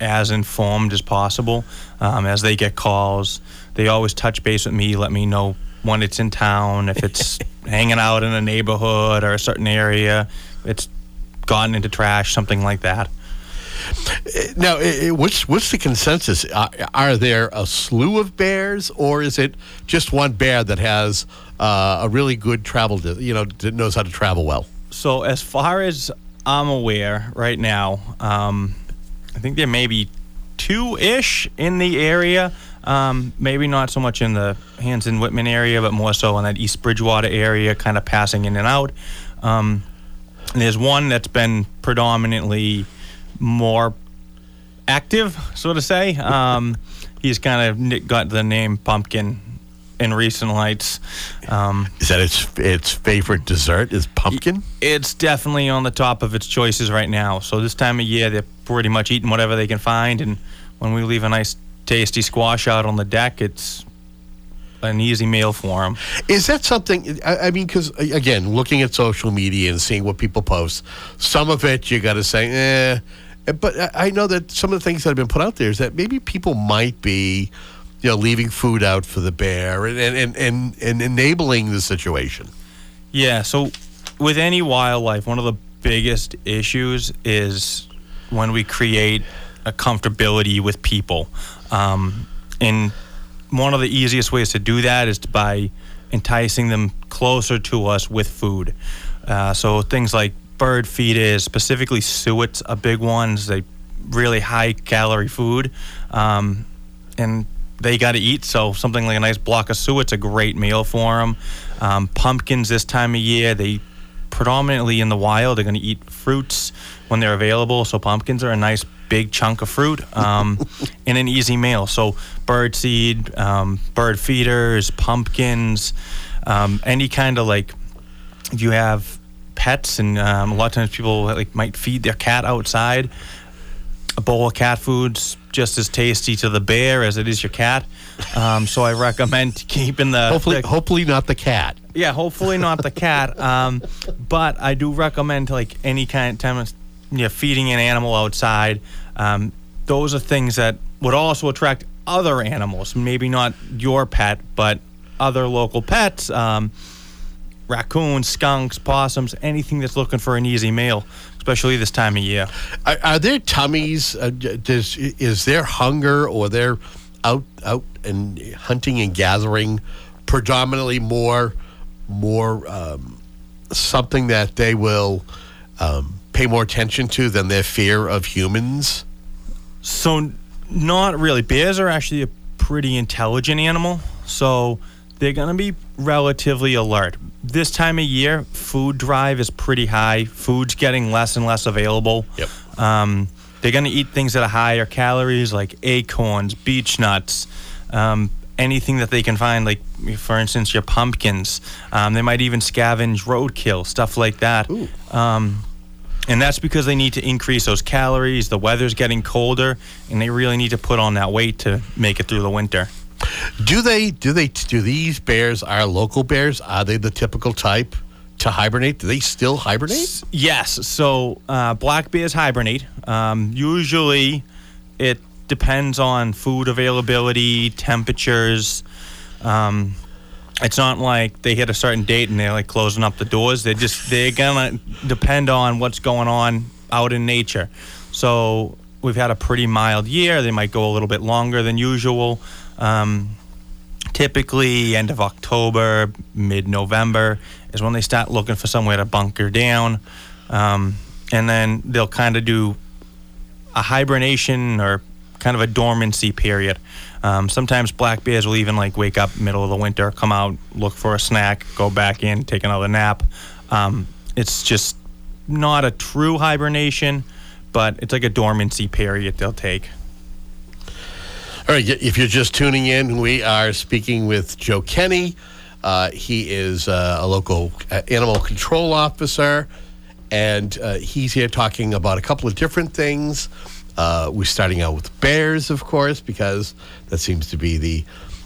as informed as possible um, as they get calls. They always touch base with me, let me know when it's in town, if it's [laughs] hanging out in a neighborhood or a certain area, it's gotten into trash, something like that. Now, what's what's the consensus? Are, are there a slew of bears, or is it just one bear that has uh, a really good travel? You know, that knows how to travel well. So, as far as I'm aware right now, um, I think there may be two ish in the area. Um, maybe not so much in the Hanson Whitman area, but more so in that East Bridgewater area, kind of passing in and out. Um, and there's one that's been predominantly more active, so to say. Um, he's kind of got the name Pumpkin in recent lights. Um, Is that its its favorite dessert? Is pumpkin? it's definitely on the top of its choices right now. So this time of year, they're pretty much eating whatever they can find, and when we leave a nice, tasty squash out on the deck, it's an easy meal for them. Is that something? I, I mean, because again, looking at social media and seeing what people post, some of it you got to say, eh. But I- I know that some of the things that have been put out there is that maybe people might be, you know, leaving food out for the bear and and and, and, enabling the situation. Yeah. So with any wildlife, one of the biggest issues is when we create a comfortability with people. Um, and one of the easiest ways to do that is by enticing them closer to us with food. Uh, so things like bird feeders, specifically suets, are big ones. They really high calorie food, um, and they got to eat. So something like a nice block of suet's a great meal for them. Um, pumpkins this time of year, they predominantly in the wild. They're going to eat fruits when they're available. So pumpkins are a nice big chunk of fruit um, [laughs] and an easy meal. So bird seed, um, bird feeders, pumpkins, um, any kind of like if you have pets and um, a lot of times people like might feed their cat outside a bowl of cat food's just as tasty to the bear as it is your cat um, so i recommend [laughs] keeping the Hopefully, the- hopefully not the cat. yeah, hopefully not the cat. [laughs] Um, but I do recommend like any kind of time, of, you know, feeding an animal outside. Um, those are things that would also attract other animals. Maybe not your pet, but other local pets. Um, raccoons, skunks, possums, anything that's looking for an easy meal, especially this time of year. Are, are there tummies? Uh, does is there hunger or they're out out and hunting and gathering predominantly more more um, something that they will um, pay more attention to than their fear of humans? So, not really. Bears are actually a pretty intelligent animal, so they're going to be relatively alert. This time of year, food drive is pretty high. Food's getting less and less available. Yep. Um, they're going to eat things that are higher calories, like acorns, beech nuts, um, anything that they can find, like, for instance, your pumpkins. Um, they might even scavenge roadkill, stuff like that. Um, and that's because they need to increase those calories. The weather's getting colder, and they really need to put on that weight to make it through the winter. Do they do they do these bears are local bears? Are they the typical type to hibernate? Do they still hibernate? Yes. So uh, black bears hibernate. Um, usually, it depends on food availability, temperatures. Um, it's not like they hit a certain date and they're like closing up the doors. They just they're gonna depend on what's going on out in nature. So we've had a pretty mild year. They might go a little bit longer than usual. Um, typically, end of October, mid-November is when they start looking for somewhere to bunker down, um, and then they'll kind of do a hibernation or kind of a dormancy period. Um, sometimes black bears will even like wake up middle of the winter, come out, look for a snack, go back in, take another nap. Um, it's just not a true hibernation, but it's like a dormancy period they'll take. All right, if you're just tuning in, we are speaking with Joe Kenney. Uh, he is uh, a local uh, animal control officer, and uh, he's here talking about a couple of different things. Uh, we're starting out with bears, of course, because that seems to be the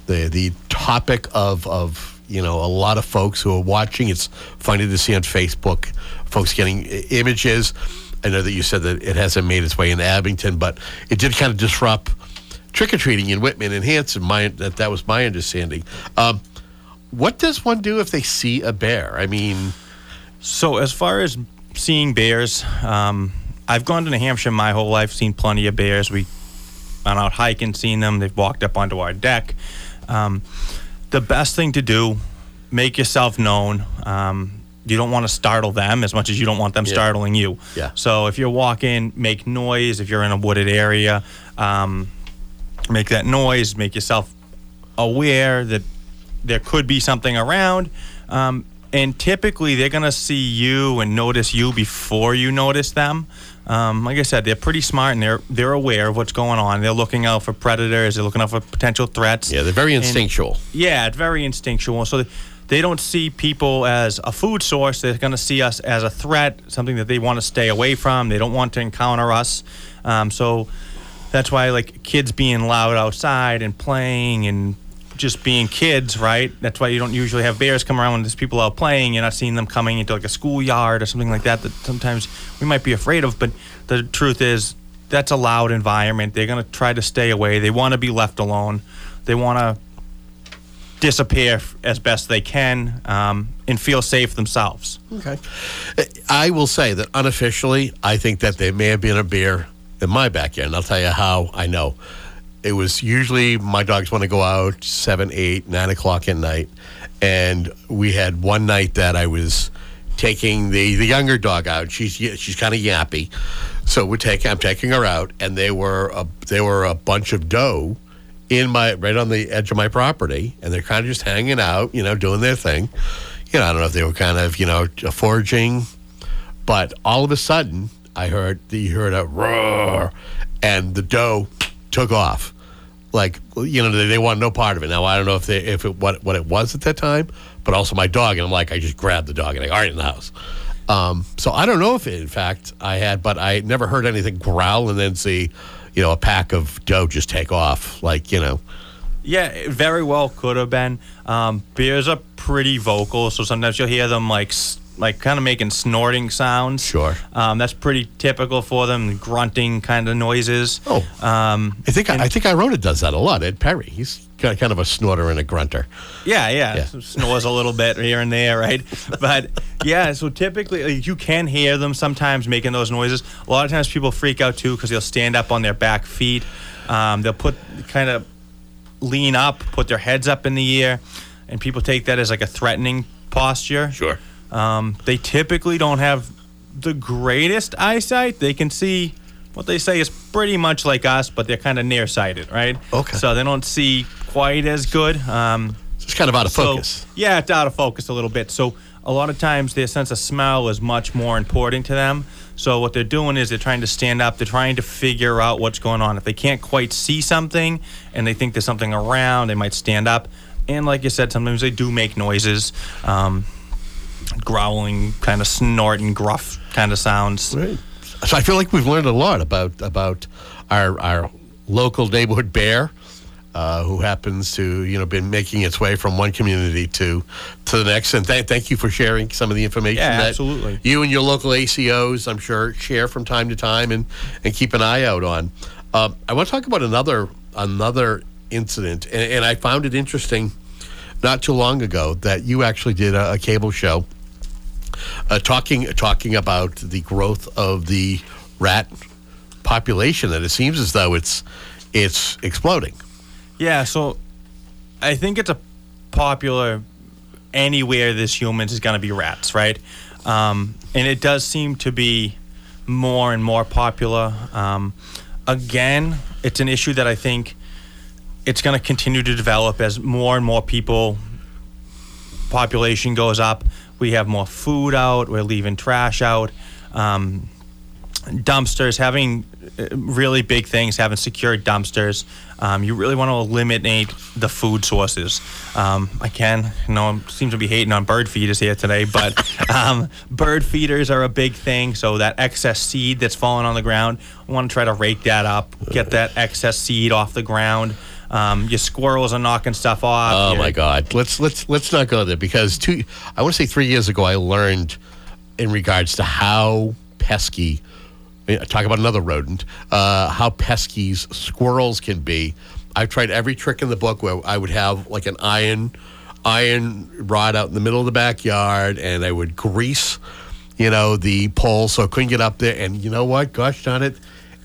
the the topic of of you know a lot of folks who are watching. It's funny to see on Facebook folks getting images. I know that you said that it hasn't made its way in Abington, but it did kind of disrupt trick or treating in Whitman and Hanson. My that that was my understanding. Um, what does one do if they see a bear? I mean, So as far as seeing bears, um, I've gone to New Hampshire my whole life, seen plenty of bears. We gone out hiking, seen them. They've walked up onto our deck. Um, the best thing to do, make yourself known. Um, you don't want to startle them as much as you don't want them Yeah. startling you. Yeah. So if you're walking, make noise. If you're in a wooded area, um, make that noise. Make yourself aware that there could be something around. Um, and typically, they're going to see you and notice you before you notice them. Um, like I said, they're pretty smart and they're they're aware of what's going on. They're looking out for predators. They're looking out for potential threats. yeah, they're very And- instinctual. yeah, it's very instinctual. So they don't see people as a food source. They're going to see us as a threat, something that they want to stay away from. They don't want to encounter us. Um, so that's why, like kids being loud outside and playing and just being kids, right? That's why you don't usually have bears come around when there's people out playing. You're not seeing them coming into like a schoolyard or something like that. That sometimes we might be afraid of. But the truth is, that's a loud environment. They're going to try to stay away. They want to be left alone. They want to disappear as best they can um, and feel safe themselves. Okay. I will say that unofficially, I think that there may have been a bear in my backyard. I'll tell you how I know. It was usually my dogs want to go out seven, eight, nine o'clock at night. And we had one night that I was taking the, the younger dog out. She's she's kind of yappy, so we're taking I'm taking her out, and they were a they were a bunch of doe in my right on the edge of my property, and they're kind of just hanging out, you know, doing their thing. You know, I don't know if they were kind of you know foraging, but all of a sudden I heard you heard a roar, and the doe took off. Like you know, they, they want no part of it. Now I don't know if they if it what what it was at that time, but also my dog, and I'm like I just grabbed the dog and I all right in the house. Um, so I don't know if in fact I had, but I never heard anything growl and then see, you know, a pack of doe just take off. Like you know, Yeah, it very well could have been. Um, bears are pretty vocal, so sometimes you'll hear them like s- like kind of making snorting sounds. Sure. Um, that's pretty typical for them, grunting kind of noises. Oh. Um, I think I, I think Irona does that a lot. Ed Perry, he's kind of, a snorter and a grunter. Yeah, yeah, Yeah. snores a little bit here and there, right? But yeah, so typically like, you can hear them sometimes making those noises. A lot of times people freak out too because they'll stand up on their back feet. Um, they'll put kind of lean up, put their heads up in the air, and people take that as like a threatening posture. Sure. Um, they typically don't have the greatest eyesight. They can see what they say is pretty much like us, but they're kind of nearsighted, right? Okay. So they don't see quite as good. Um, It's kind of out of so- focus. yeah, it's out of focus a little bit. So a lot of times their sense of smell is much more important to them. So what they're doing is they're trying to stand up. They're trying to figure out what's going on. If they can't quite see something and they think there's something around, they might stand up. And like you said, sometimes they do make noises, um, growling, kind of snorting, gruff kind of sounds. Right. So I feel like we've learned a lot about about our our local neighborhood bear, uh, who happens to you know been making its way from one community to to the next. And th- thank you for sharing some of the information Yeah, that absolutely. you and your local ACOs, I'm sure, share from time to time and and keep an eye out on. Um, I want to talk about another another incident, and, and I found it interesting not too long ago that you actually did a, a cable show uh, talking talking about the growth of the rat population, and it seems as though it's it's exploding. Yeah, so I think it's a popular anywhere there's humans is going to be rats, right? Um, and it does seem to be more and more popular. Um, again, it's an issue that I think it's going to continue to develop as more and more people population goes up. We have more food out. We're leaving trash out. Um, dumpsters, having uh, really big things, having secure dumpsters. Um, you really want to eliminate the food sources. Um, I can, you know, seem to be hating on bird feeders here today, but [laughs] um, bird feeders are a big thing. So that excess seed that's falling on the ground, I want to try to rake that up, get that excess seed off the ground. Um, your squirrels are knocking stuff off. Oh Your- my God! Let's let's let's not go there because two. I want to say three years ago, I learned in regards to how pesky. eh, Talk about another rodent. Uh, how pesky squirrels can be. I've tried every trick in the book where I would have like an iron iron rod out in the middle of the backyard, and I would grease, you know, the pole so I couldn't get up there. And you know what? Gosh darn it!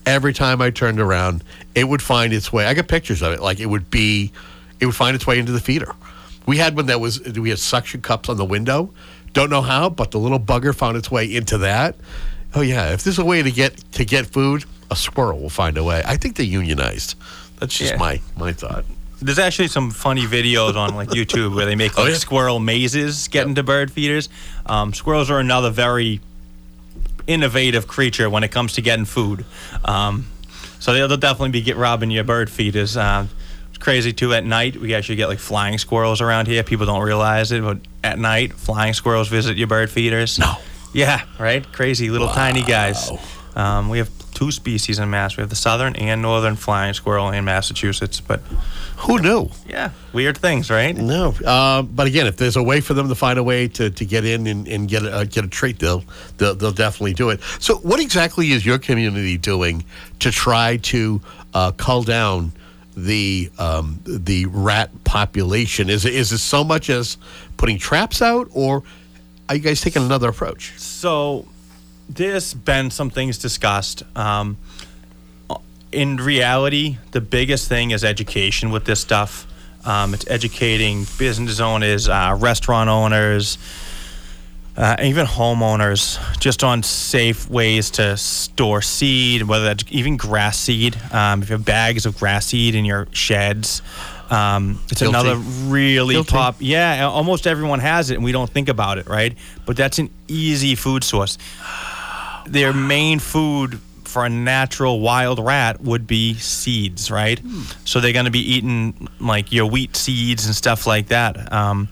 Every time I turned around, it would find its way. I got pictures of it. Like it would be, it would find its way into the feeder. We had one that was we had suction cups on the window. Don't know how, but the little bugger found its way into that. Oh yeah, if there's a way to get to get food, a squirrel will find a way. I think they unionized. That's just Yeah. my my thought. There's actually some funny videos on like YouTube where they make [laughs] like squirrel mazes getting to bird feeders. Um, squirrels are another very innovative creature when it comes to getting food. Um, so they'll, they'll definitely be get robbing your bird feeders. It's crazy too. At night, we actually get like flying squirrels around here. People don't realize it, but at night, flying squirrels visit your bird feeders. No. Yeah, right. Crazy little tiny guys. Um, we have two species in Mass. We have the southern and northern flying squirrel in Massachusetts, but who knew? Yeah, weird things, right? No, uh, but again, if there's a way for them to find a way to, to get in and, and get a, uh, get a treat, they'll, they'll they'll definitely do it. So, what exactly is your community doing to try to uh, cull down the um, the rat population? Is it is it so much as putting traps out, or are you guys taking another approach? So, there's been some things discussed. Um, in reality, the biggest thing is education with this stuff. Um, it's educating business owners, uh, restaurant owners, uh, even homeowners, just on safe ways to store seed, whether that's even grass seed. Um, if you have bags of grass seed in your sheds, um, it's Guilty. another really Guilty. pop. Yeah, almost everyone has it, and we don't think about it, right? But that's an easy food source. Their main food for a natural wild rat would be seeds, right? So they're going to be eating like your wheat seeds and stuff like that. Um,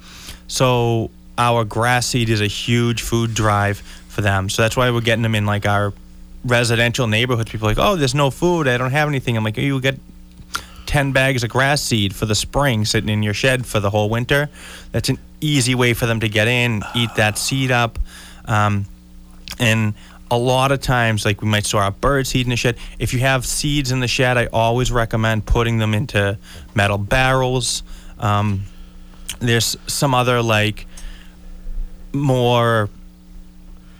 so our grass seed is a huge food drive for them. So that's why we're getting them in like our residential neighborhoods. People are like, oh, there's no food. I don't have anything. I'm like, oh, you get 10 bags of grass seed for the spring sitting in your shed for the whole winter. That's an easy way for them to get in, eat that seed up. Um, and a lot of times, like we might store our bird seed in the shed. If you have seeds in the shed, I always recommend putting them into metal barrels. Um, there's some other like more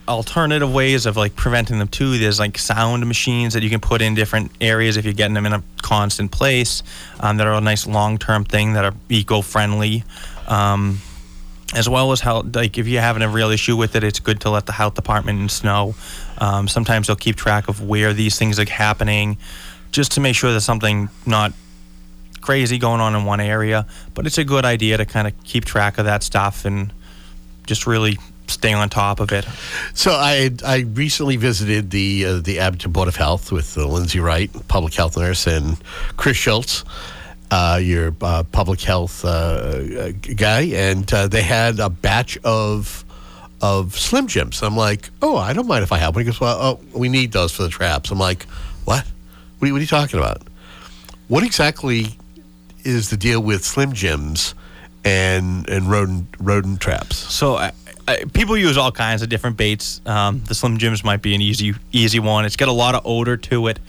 alternative ways of like preventing them too. There's like sound machines that you can put in different areas if you're getting them in a constant place um, that are a nice long-term thing that are eco-friendly. Um, as well as how like if you're having a real issue with it, it's good to let the health department know. Um, sometimes they'll keep track of where these things are happening, just to make sure there's something not crazy going on in one area. But it's a good idea to kind of keep track of that stuff and just really stay on top of it. So I I recently visited the uh, the Abington Board of Health with uh, Lindsay Wright, public health nurse, and Chris Schultz, uh, your uh, public health uh, uh, guy, and uh, they had a batch of of Slim Jims. I'm like, oh, I don't mind if I have one. He goes, well, oh, we need those for the traps. I'm like, what? What are, you- what are you talking about? What exactly is the deal with Slim Jims and and rodent rodent traps? So I, people use all kinds of different baits. Um, the Slim Jims might be an easy easy one. It's got a lot of odor to it.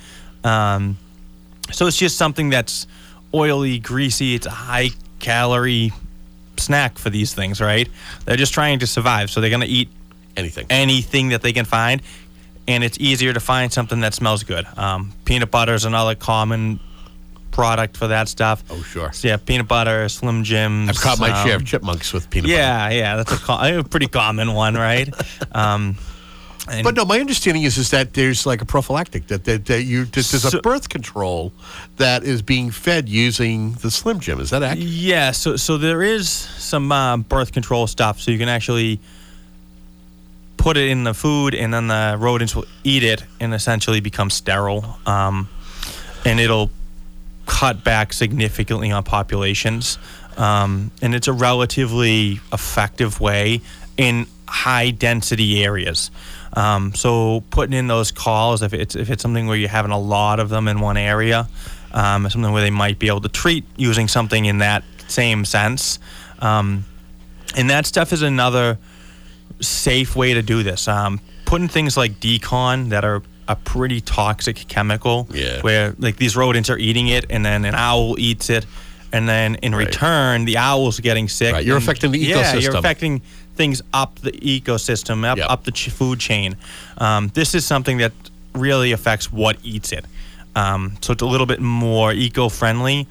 Um, so it's just something that's oily, greasy. It's a high calorie snack for these things, right? They're just trying to survive, so they're gonna eat anything, anything that they can find, and it's easier to find something that smells good. Um, peanut butter is another common product for that stuff. Oh sure. So yeah, peanut butter, Slim Jims. I've caught my share um, of chipmunks with peanut butter. yeah, yeah, that's a, co- a pretty common one, right? [laughs] Um, and But no, my understanding is is that there's like a prophylactic that that, that you that there's a birth control that is being fed using the Slim Jim. Is that accurate? yeah, so so there is some uh, birth control stuff, so you can actually put it in the food, and then the rodents will eat it and essentially become sterile. Um, and it'll cut back significantly on populations. Um, and it's a relatively effective way in high density areas. Um, so putting in those calls, if it's if it's something where you're having a lot of them in one area, um, something where they might be able to treat using something in that same sense, um, and that stuff is another safe way to do this. Um, putting things like d-CON that are a pretty toxic chemical, Yeah. where like these rodents are eating it, and then an owl eats it, and then in return the owl's getting sick. Right, you're and- affecting the ecosystem Yeah, you're affecting things up the ecosystem, up, up the ch- food chain. Um, this is something that really affects what eats it. Um, so it's a little bit more eco-friendly,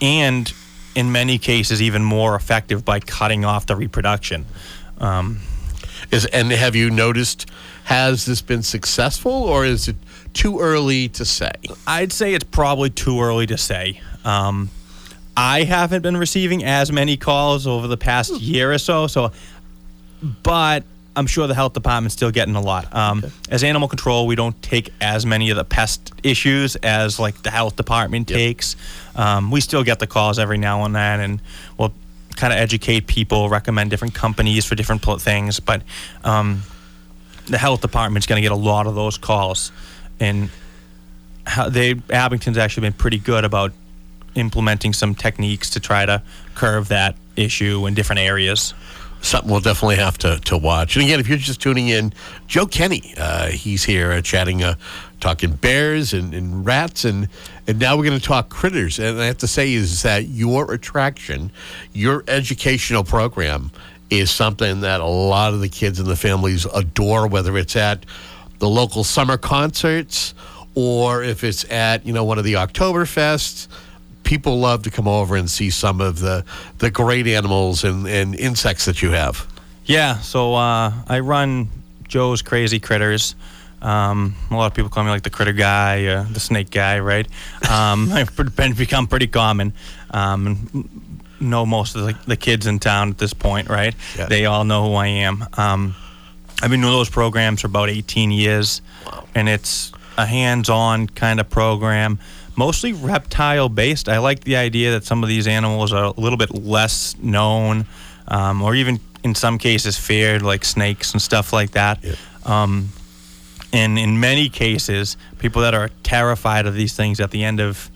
and in many cases even more effective by cutting off the reproduction. Um, Is and have you noticed? Has this been successful, or is it too early to say? I'd say it's probably too early to say. Um, I haven't been receiving as many calls over the past year or so, so but I'm sure the health department's still getting a lot. Um, As animal control, we don't take as many of the pest issues as like the health department takes. Um, we still get the calls every now and then, and we'll kind of educate people, recommend different companies for different pl- things. But um, the health department's going to get a lot of those calls, and how they Abington's actually been pretty good about implementing some techniques to try to curve that issue in different areas. Something we'll definitely have to, to watch. And again, if you're just tuning in, Joe Kenney, uh, he's here uh, chatting, uh, talking bears and, and rats, and and now we're going to talk critters. And I have to say is that your attraction, your educational program, is something that a lot of the kids and the families adore. Whether it's at the local summer concerts or if it's at you know one of the Oktoberfests people love to come over and see some of the the great animals and, and insects that you have. Yeah, so uh, I run Joe's Crazy Critters. Um, a lot of people call me like the critter guy, uh, the snake guy, right? Um, [laughs] I've been become pretty common. Um, know most of the, the kids in town at this point, right? Yeah. They all know who I am. Um, I've been doing those programs for about 18 years, and it's a hands-on kind of program, mostly reptile-based. I like the idea that some of these animals are a little bit less known, um, or even in some cases feared, like snakes and stuff like that. Um, and in many cases, people that are terrified of these things at the end of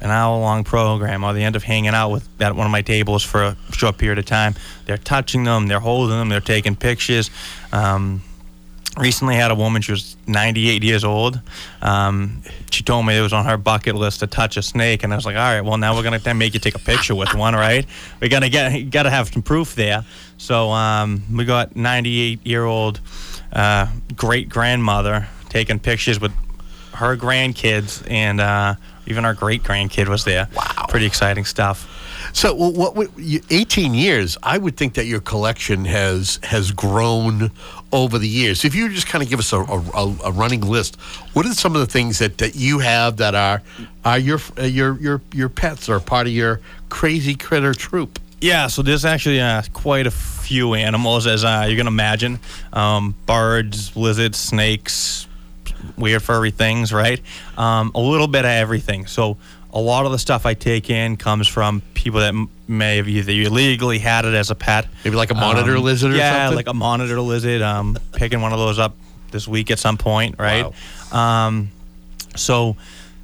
an hour-long program or the end of hanging out with at one of my tables for a short period of time, they're touching them, they're holding them, they're taking pictures. Um, recently had a woman she was 98 years old. Um, she told me it was on her bucket list to touch a snake and i was like all right well now we're gonna then make you take a picture with one right? We gotta get gotta have some proof there. So um, we got 98 year old uh, great grandmother taking pictures with her grandkids and uh, even our great grandkid was there. Wow. Pretty exciting stuff. So, well, what would you, 18 years? I would think that your collection has has grown over the years. If you just kind of give us a, a, a running list, what are some of the things that, that you have that are are your uh, your your your pets or part of your crazy critter troop? Yeah, so there's actually uh, quite a few animals, as uh, you can imagine um, birds, lizards, snakes, weird furry things, right? Um, a little bit of everything. So a lot of the stuff I take in comes from people that may have either illegally had it as a pet. Maybe like a monitor Um, lizard or yeah, something? like a monitor lizard. Um, picking one of those up this week at some point, right? Um, so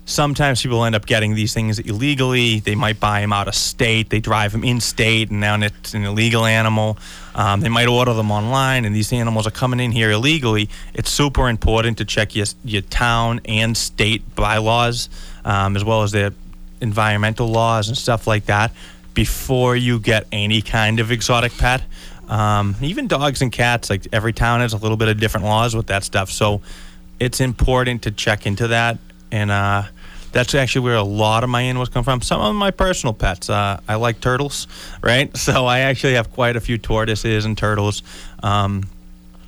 sometimes people end up getting these things illegally. They might buy them out of state. They drive them in state, and now it's an illegal animal. Um, they might order them online, and these animals are coming in here illegally. It's super important to check your your town and state bylaws, um, as well as the environmental laws and stuff like that, before you get any kind of exotic pet. Um, even dogs and cats, like every town has a little bit of different laws with that stuff. So it's important to check into that. And uh, that's actually where a lot of my animals come from. Some of my personal pets. Uh, I like turtles, right? [laughs] So I actually have quite a few tortoises and turtles. Um,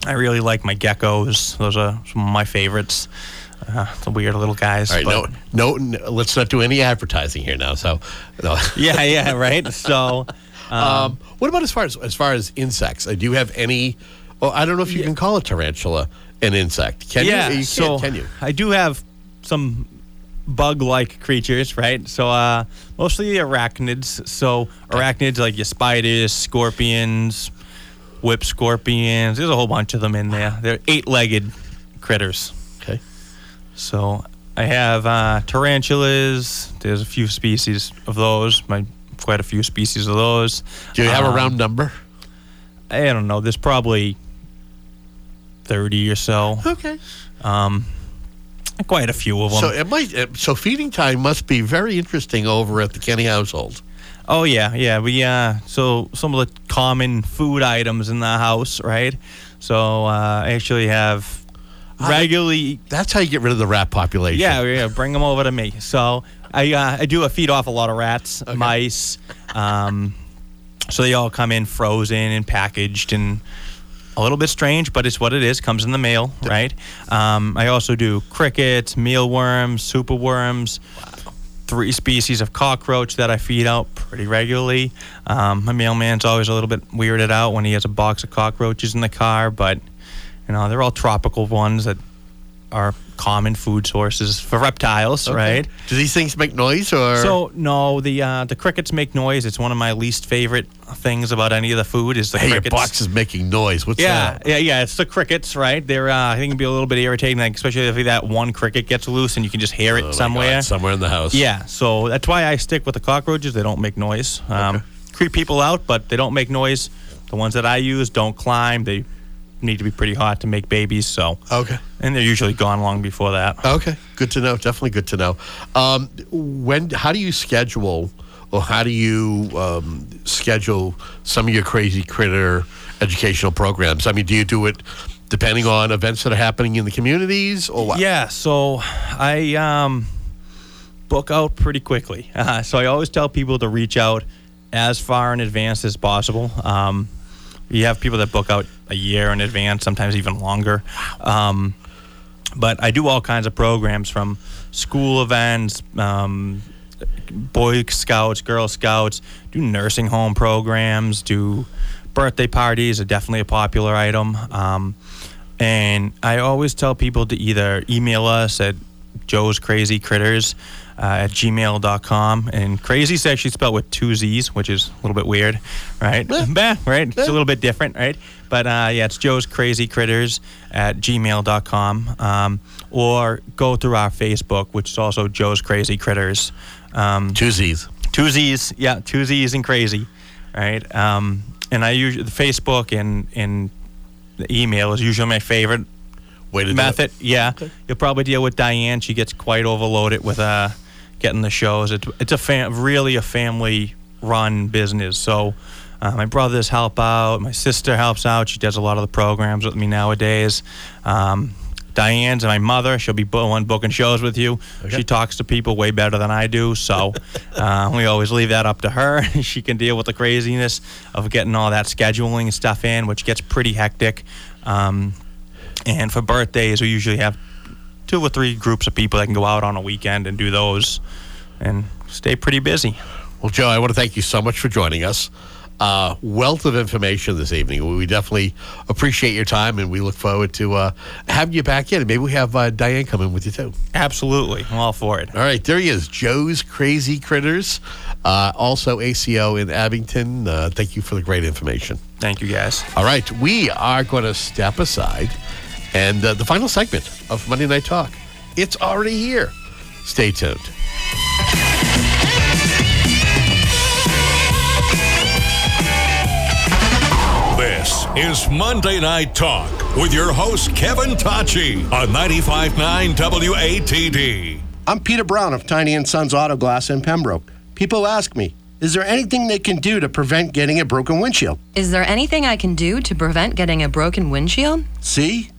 I really like my geckos. Those are some of my favorites. Uh, the weird little guys. All right, no, no, no, let's not do any advertising here now. So, no. [laughs] yeah, yeah, right. So, [laughs] um, what about as far as as far as insects? Uh, do you have any Well, I don't know if you can call a tarantula an insect. Can yeah, you? You so can you? I do have some bug-like creatures, right? So uh, mostly arachnids. So arachnids like your spiders, scorpions, whip scorpions. There's a whole bunch of them in there. They're eight-legged critters. So I have uh, tarantulas. There's a few species of those. My quite a few species of those. Do you have a Um, round number? I don't know. There's probably thirty or so. Okay. Um, quite a few of them. So it might. uh, So feeding time must be very interesting over at the Kenney household. Oh yeah, yeah. We uh, so some of the common food items in the house, right? So uh, I actually have regularly. That's how you get rid of the rat population. Yeah, yeah. Bring them over to me. So I uh, I do a feed off a lot of rats, mice. Um, so they all come in frozen and packaged and a little bit strange, but it's what it is. Comes in the mail, right? Um, I also do crickets, mealworms, superworms. Three species of cockroach that I feed out pretty regularly. Um, my mailman's always a little bit weirded out when he has a box of cockroaches in the car, but you know they're all tropical ones that are common food sources for reptiles, Okay. right? Do these things make noise or? So no, the uh, the crickets make noise. It's one of my least favorite things about any of the food is the hey, your box is making noise. What's yeah, that? yeah, yeah. It's the crickets, right? They're uh, I think it can be a little bit irritating, like, especially if that one cricket gets loose and you can just hear it Oh somewhere. God, somewhere in the house. Yeah, so that's why I stick with the cockroaches. They don't make noise. Um, Creep people out, but they don't make noise. The ones that I use don't climb. They need to be pretty hot to make babies. So Okay. and they're usually gone long before that. Okay, good to know. Definitely good to know. Um, when? How do you schedule, or how do you um, schedule some of your crazy critter educational programs? I mean, do you do it depending on events that are happening in the communities, or what? Yeah, so I um, book out pretty quickly. Uh, [laughs] so I always tell people to reach out as far in advance as possible. Um, you have people that book out a year in advance, sometimes even longer. Um, but I do all kinds of programs from school events, um, Boy Scouts, Girl Scouts, do nursing home programs, do birthday parties are definitely a popular item. Um, and I always tell people to either email us at Joe's Crazy Critters at gmail.com. And crazy is actually spelled with two Z's, which is a little bit weird, right? [laughs] Bah, right? It's a little bit different, right? But uh, yeah, it's Joe's Crazy Critters at gmail.com. Um, or go through our Facebook, which is also Joe's Crazy Critters. Um, two Z's. Two Z's, yeah, two Z's and crazy, right? Um, and I usually, the Facebook and, and the email is usually my favorite Way to do it. method. Yeah, you'll probably deal with Diane. She gets quite overloaded with uh, getting the shows. It's it's a fam- really a family run business. So uh, my brothers help out. My sister helps out. She does a lot of the programs with me nowadays. Um, Diane's my mother. She'll be one booking shows with you. She talks to people way better than I do. So [laughs] uh, we always leave that up to her. [laughs] she can deal with the craziness of getting all that scheduling and stuff in, which gets pretty hectic. Um, and for birthdays, we usually have two or three groups of people that can go out on a weekend and do those and stay pretty busy. Well, Joe, I want to thank you so much for joining us. Uh, wealth of information this evening. We definitely appreciate your time, and we look forward to uh, having you back in. And maybe we have uh, Diane come in with you too. Absolutely. I'm all for it. All right, there he is, Joe's Crazy Critters, uh, also ACO in Abington. Uh, thank you for the great information. Thank you, guys. All right, we are going to step aside, and uh, the final segment of Monday Night Talk. It's already here. Stay tuned. This is Monday Night Talk with your host, Kevin Tocci on 95.9 WATD. I'm Peter Brown of Tiny and Sons Auto Glass in Pembroke. People ask me, is there anything they can do to prevent getting a broken windshield? Is there anything I can do to prevent getting a broken windshield? See,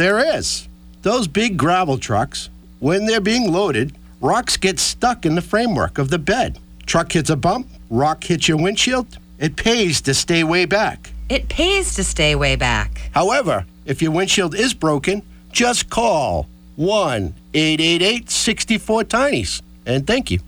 there is. Those big gravel trucks, when they're being loaded, rocks get stuck in the framework of the bed. Truck hits a bump, rock hits your windshield. It pays to stay way back. It pays to stay way back. However, if your windshield is broken, just call 1 888 64 Tinies. And thank you.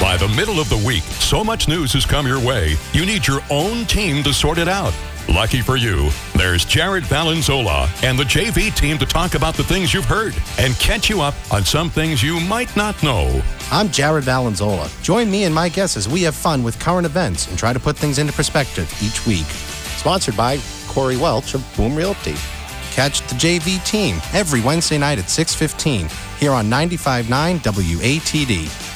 By the middle of the week, so much news has come your way, you need your own team to sort it out. Lucky for you, there's Jared Valenzola and the JV team to talk about the things you've heard and catch you up on some things you might not know. I'm Jared Valenzola. Join me and my guests as we have fun with current events and try to put things into perspective each week. Sponsored by Corey Welch of Boom Realty. Catch the JV team every Wednesday night at 6:15 here on 95.9 WATD.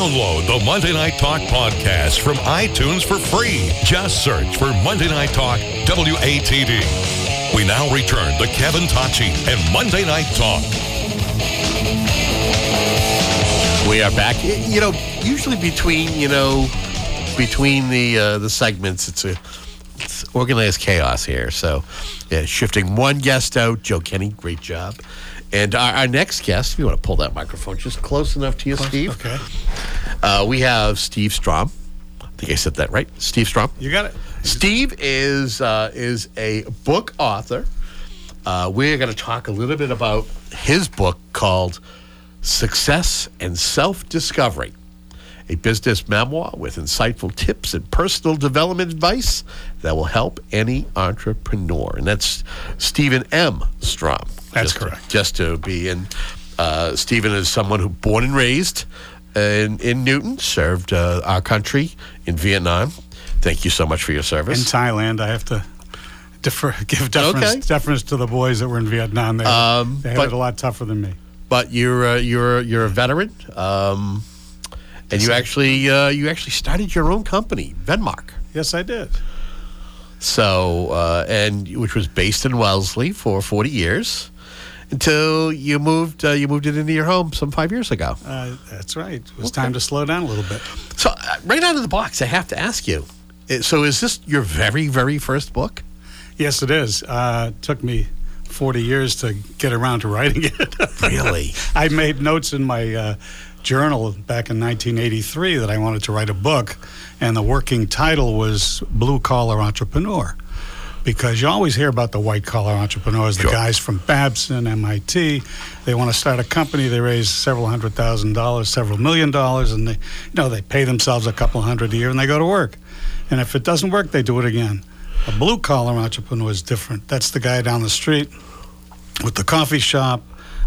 Download the Monday Night Talk podcast from iTunes for free. Just search for Monday Night Talk WATD. We now return to Kevin Tocci and Monday Night Talk. We are back. You know, usually between you know, between the uh, the segments, it's a it's organized chaos here. So, yeah, shifting one guest out. Joe Kenney, great job. And our, our next guest, if you want to pull that microphone just close enough to you, Steve. Okay. Uh, we have Steve Stroum. I think I said that right. Steve Stroum. You got it. Steve is uh, is a book author. Uh, we're going to talk a little bit about his book called Success and Self Discovery, a business memoir with insightful tips and personal development advice that will help any entrepreneur. And that's Stephen M. Stroum. That's just correct. To, just to be in. Uh, Stephen is someone who born and raised in, in Newton, served uh, our country in Vietnam. Thank you so much for your service. In. Thailand, I have to defer, [laughs] give deference, Okay. deference to the boys that were in Vietnam. They, Um, they had but- it a lot tougher than me. but you're uh, you're you're a veteran, um, and you actually uh, you actually started your own company, Venmark. Yes, I did. So uh, and which was based in Wellesley for 40 years until you moved uh, you moved it into your home some five years ago. Uh, that's right. It was time to slow down a little bit. So uh, right out of the box, I have to ask you. uh, So is this your very very first book? Yes, it is. Uh, it took me 40 years to get around to writing it. [laughs] Really? I made notes in my uh, journal back in 1983 that I wanted to write a book, and the working title was Blue Collar Entrepreneur. Because you always hear about the white collar entrepreneurs, the guys from Babson, MIT. They want to start a company. They raise several hundred thousand dollars, several million dollars, and they, you know, they pay themselves a couple hundred a year, and they go to work. And if it doesn't work, they do it again. A blue collar entrepreneur is different. That's the guy down the street with the coffee shop,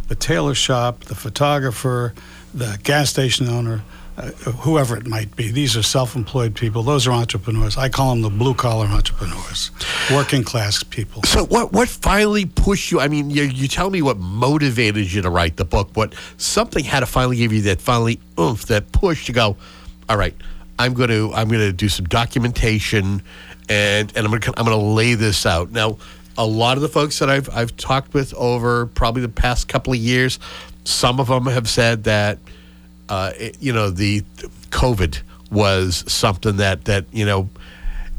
the tailor shop, the photographer, the gas station owner, uh, whoever it might be. These are self employed people. Those are entrepreneurs. I call them the blue collar entrepreneurs, working class people. So what what finally pushed you? I mean, you you tell me what motivated you to write the book. What something had to finally give you that finally oomph, that push to go. All right, I'm going to I'm going to do some documentation, and and I'm going to I'm going to lay this out. Now, a lot of the folks that I've I've talked with over probably the past couple of years, some of them have said that uh, it, you know the COVID was something that that you know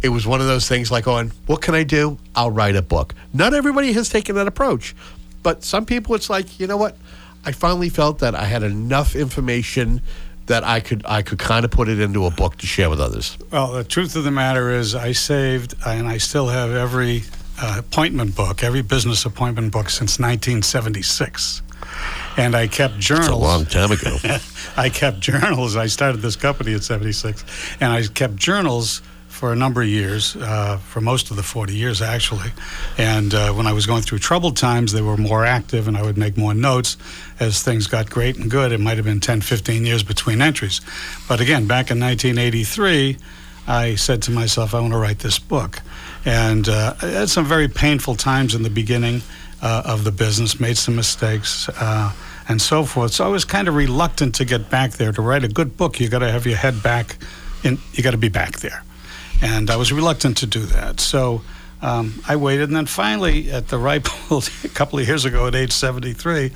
it was one of those things like going, what can I do? I'll write a book. Not everybody has taken that approach, but some people it's like, you know what? I finally felt that I had enough information that I could I could kind of put it into a book to share with others. Well, the truth of the matter is, I saved, and I still have every uh, appointment book, every business appointment book since 1976. And I kept journals. It's a long time ago. [laughs] I kept journals. I started this company at 76, and I kept journals for a number of years, uh, for most of the 40 years actually. And uh, when I was going through troubled times, they were more active, and I would make more notes. As things got great and good, it might have been 10, 15 years between entries. But again, back in 1983, I said to myself, I want to write this book. And uh, I had some very painful times in the beginning uh, of the business, made some mistakes. Uh, and so forth. So I was kind of reluctant to get back there. To write a good book, you got to have your head back, in, you got to be back there. And I was reluctant to do that. So um, I waited, and then finally, at the ripe [laughs] old, a couple of years ago, at age 73,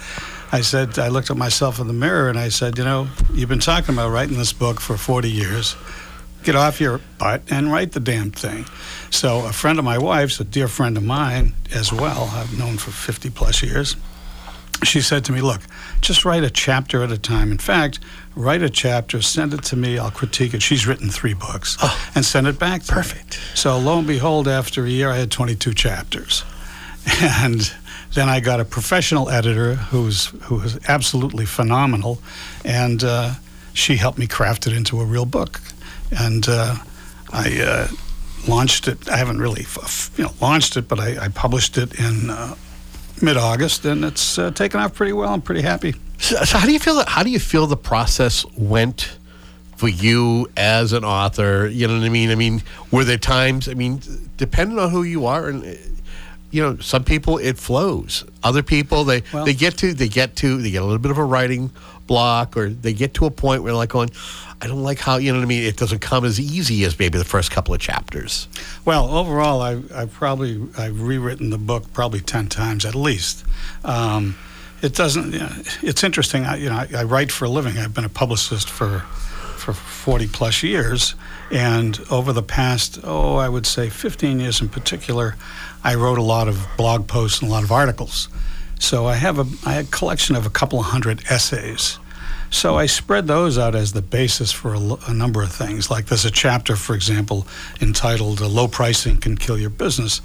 I said, I looked at myself in the mirror and I said, you know, you've been talking about writing this book for 40 years. Get off your butt and write the damn thing. So a friend of my wife's, a dear friend of mine as well, I've known for 50 plus years she said to me, Look, just write a chapter at a time. In fact, write a chapter, send it to me, I'll critique it. She's written three books and send it back to Perfect. Me. So lo and behold, after a year, I had 22 chapters. [laughs] And then I got a professional editor who's, who was absolutely phenomenal, and uh, she helped me craft it into a real book. And uh, I uh, launched it. I haven't really, you know, launched it, but I, I published it in uh, mid-August, and it's uh, taken off pretty well. I'm pretty happy. So, so how do you feel? How do you feel the process went for you as an author? You know what I mean? I mean, were there times? I mean, depending on who you are, and you know, some people it flows. Other people they Well- they get to they get to they get a little bit of a writing block, or they get to a point where they're like going, I don't like how you know what I mean. It doesn't come as easy as maybe the first couple of chapters. Well, overall, I've, I've probably I've rewritten the book probably ten times at least. Um, it doesn't. You know, it's interesting. I, you know, I, I write for a living. I've been a publicist for for forty plus years, and over the past oh, I would say fifteen years in particular, I wrote a lot of blog posts and a lot of articles. So I have a I had a collection of a couple hundred essays. So I spread those out as the basis for a, a number of things. Like there's a chapter, for example, entitled "Low Pricing Can Kill Your Business,"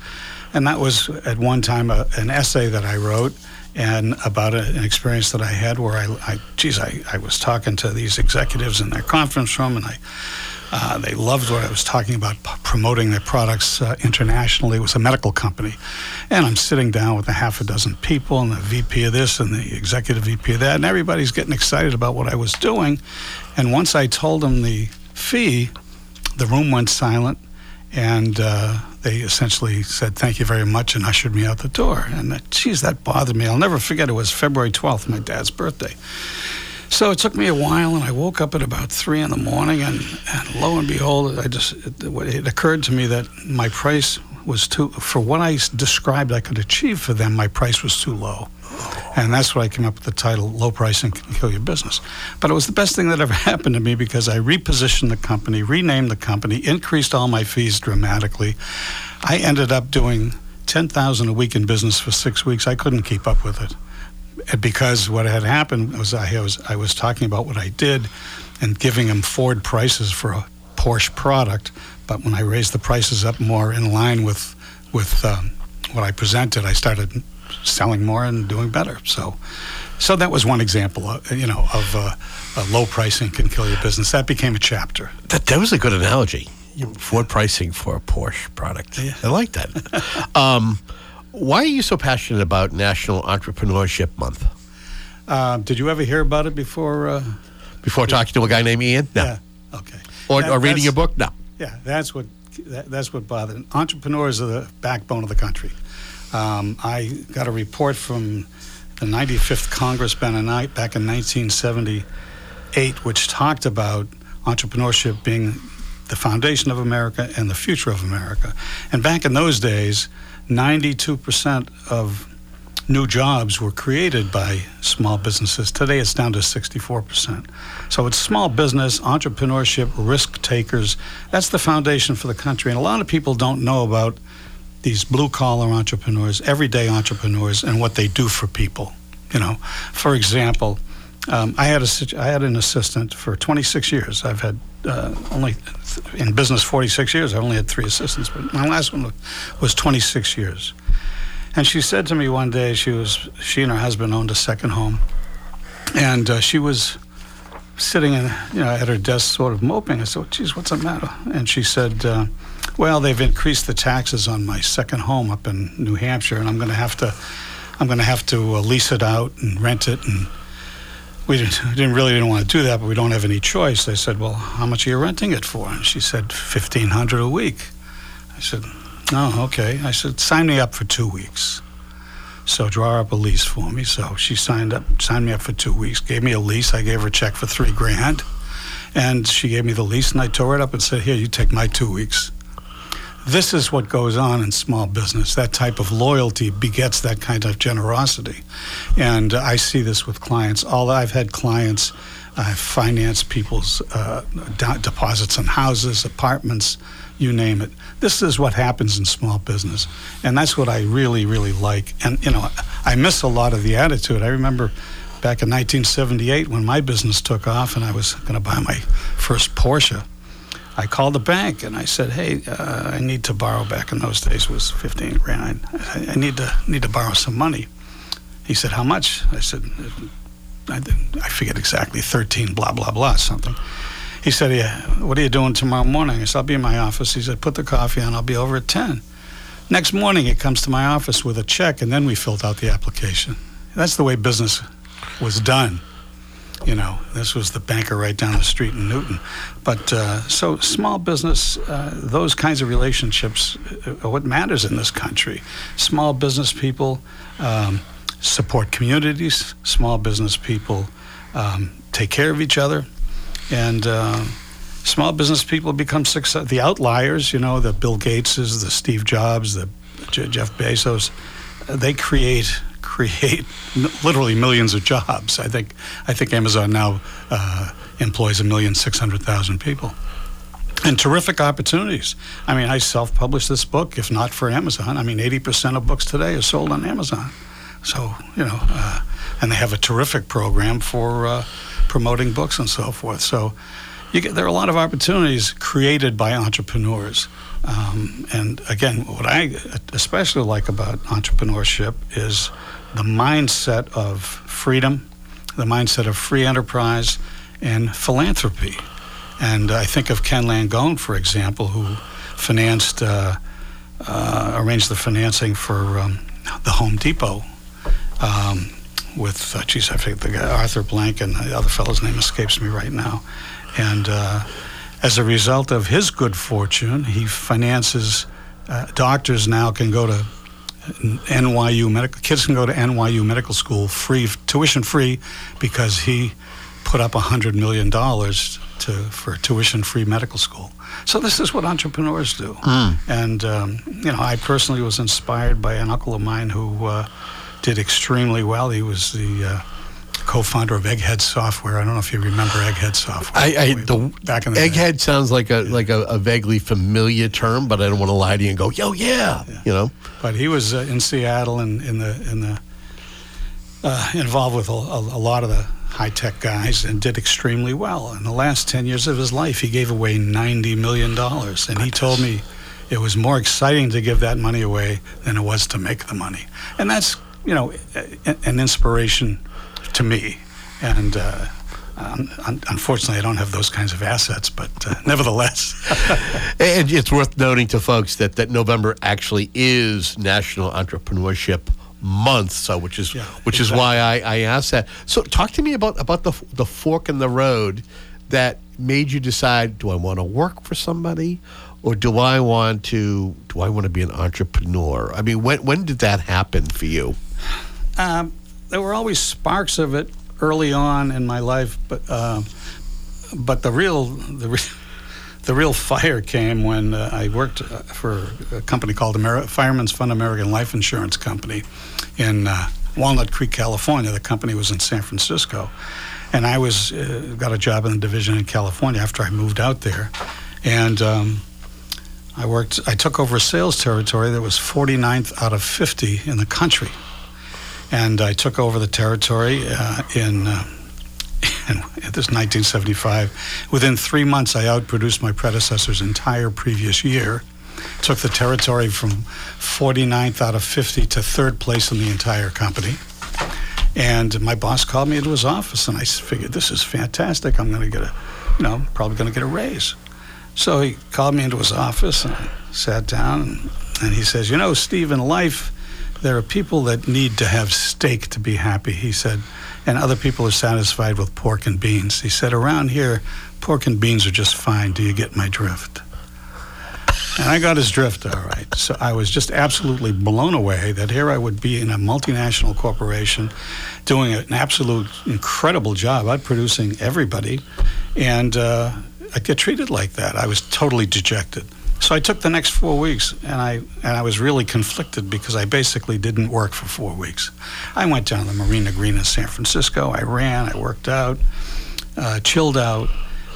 and that was at one time a, an essay that I wrote and about a, an experience that I had where I, I geez, I, I was talking to these executives in their conference room, and I uh, they loved what I was talking about, p- promoting their products uh, internationally. It was a medical company. And I'm sitting down with a half a dozen people and the VP of this and the executive VP of that, and everybody's getting excited about what I was doing. And once I told them the fee, the room went silent, and uh, they essentially said, Thank you very much, and ushered me out the door. And geez, that bothered me. I'll never forget it was February 12th, my dad's birthday. So it took me a while, and I woke up at about three in the morning, and, and lo and behold, I just it, it occurred to me that my price was too for what I described I could achieve for them. My price was too low, and that's why I came up with the title "Low Pricing Can Kill Your Business." But it was the best thing that ever [laughs] happened to me because I repositioned the company, renamed the company, increased all my fees dramatically. I ended up doing ten thousand a week in business for six weeks. I couldn't keep up with it because what had happened was I was I was talking about what I did and giving them Ford prices for a Porsche product, but when I raised the prices up more in line with with um, what I presented, I started selling more and doing better. So, so that was one example, of, you know, of uh, uh, low pricing can kill your business. That became a chapter. That that was a good analogy. Ford pricing for a Porsche product. I like that. [laughs] um, why are you so passionate about National Entrepreneurship Month? Uh, did you ever hear about it before? Uh, Before talking to a guy named Ian? No. Yeah. Okay. Or, That- or reading your book? No. Yeah, that's what that, that's what bothered. Entrepreneurs are the backbone of the country. Um, I got a report from the 95th Congress back in back in 1978, which talked about entrepreneurship being the foundation of America and the future of America. And back in those days, 92% of new jobs were created by small businesses. Today it's down to 64%. So it's small business, entrepreneurship, risk takers. That's the foundation for the country. And a lot of people don't know about these blue collar entrepreneurs, everyday entrepreneurs, and what they do for people. You know, for example, um, I had a I had an assistant for 26 years. I've had uh, only in business 46 years. I only had three assistants, but my last one was 26 years. And she said to me one day, she was she and her husband owned a second home, and uh, she was sitting in you know at her desk, sort of moping. I said, "Geez, what's the matter?" And she said, uh, "Well, they've increased the taxes on my second home up in New Hampshire, and I'm going to have to I'm going to have to uh, lease it out and rent it." And we didn't, [laughs] didn't really didn't want to do that, but we don't have any choice. They said, "Well, how much are you renting it for?" And she said, 1500 a week." I said, "Oh, okay." I said, "Sign me up for two weeks." So draw up a lease for me. So she signed up, signed me up for two weeks, gave me a lease. I gave her a check for three grand, and she gave me the lease, and I tore it up and said, "Here, you take my two weeks." This is what goes on in small business. That type of loyalty begets that kind of generosity, and I see this with clients. All I've had clients, I've financed people's uh, deposits on houses, apartments, you name it. This is what happens in small business, and that's what I really, really like. And you know, I miss a lot of the attitude. I remember back in 1978 when my business took off, and I was going to buy my first Porsche. I called the bank and I said, "Hey, uh, I need to borrow." Back in those days, it was 15 grand. I, I need to need to borrow some money. He said, "How much?" I said, "I, I forget exactly. 13, blah blah blah, something." he said, yeah, what are you doing tomorrow morning? I said, I'll be in my office. He said, put the coffee on. I'll be over at 10. Next morning, he comes to my office with a check, and then we filled out the application. That's the way business was done. You know, this was the banker right down the street in Newton. But uh, so small business, uh, those kinds of relationships are what matters in this country. Small business people um, support communities, small business people um, take care of each other, and uh, small business people become success. The outliers, you know, the Bill Gateses, the Steve Jobs, the J- Jeff Bezos, uh, they create create literally millions of jobs. I think I think Amazon now uh, employs a million six hundred thousand people. And terrific opportunities. I mean, I self-published this book. If not for Amazon, I mean, eighty percent of books today are sold on Amazon. So you know, uh, and they have a terrific program for uh, promoting books and so forth. So get, there are a lot of opportunities created by entrepreneurs. Um, and again, what I especially like about entrepreneurship is the mindset of freedom, the mindset of free enterprise, and philanthropy. And I think of Ken Langone, for example, who financed, uh, uh, arranged the financing for um, the Home Depot um, with, uh, geez, I forget the guy, Arthur Blank, and the other fellow's name escapes me right now. And uh, as a result of his good fortune, he finances uh, doctors now can go to NYU medical kids can go to NYU medical school free tuition free because he put up a hundred million dollars to for tuition free medical school. So this is what entrepreneurs do. Mm. And um, you know, I personally was inspired by an uncle of mine who uh, did extremely well. He was the uh, co-founder of Egghead Software. I don't know if you remember Egghead Software. I, I the back in the day. egghead sounds like a like a, a vaguely familiar term, but I don't want to lie to you and go, yo, yeah, you know. But he was uh, in Seattle and in the in the uh, involved with a, a, a lot of the high tech guys and did extremely well. In the last ten years of his life, he gave away ninety million dollars, and he told me it was more exciting to give that money away than it was to make the money. And that's you know an inspiration to me. And uh, um, un- unfortunately, I don't have those kinds of assets, but uh, [laughs] nevertheless. [laughs] And it's worth noting to folks that, that November actually is National Entrepreneurship Month, so which is which is why I, I asked that. So talk to me about about the the fork in the road that made you decide: Do I want to work for somebody, or do I want to do I want to be an entrepreneur? I mean, when when did that happen for you? Um, there were always sparks of it early on in my life, but uh, but the real the re- the real fire came when uh, I worked uh, for a company called Ameri- Fireman's Fund American Life Insurance Company in uh, Walnut Creek, California. The company was in San Francisco, and I was uh, got a job in the division in California after I moved out there, and. Um, I worked. I took over a sales territory that was 49th out of 50 in the country, and I took over the territory uh, in, uh, in [laughs] this 1975. Within three months, I outproduced my predecessor's entire previous year. Took the territory from 49th out of 50 to third place in the entire company. And my boss called me into his office, and I figured this is fantastic. I'm going to get a, you know, probably going to get a raise. So he called me into his office and I sat down and, and he says, You know, Steve, in life, there are people that need to have steak to be happy, he said, and other people are satisfied with pork and beans. He said, Around here, pork and beans are just fine. Do you get my drift? And I got his drift, all right. So I was just absolutely blown away that here I would be in a multinational corporation doing an absolute incredible job, out producing everybody, and uh, I get treated like that. I was totally dejected. So I took the next four weeks, and I and I was really conflicted because I basically didn't work for four weeks. I went down to the Marina Green in San Francisco. I ran. I worked out, uh, chilled out.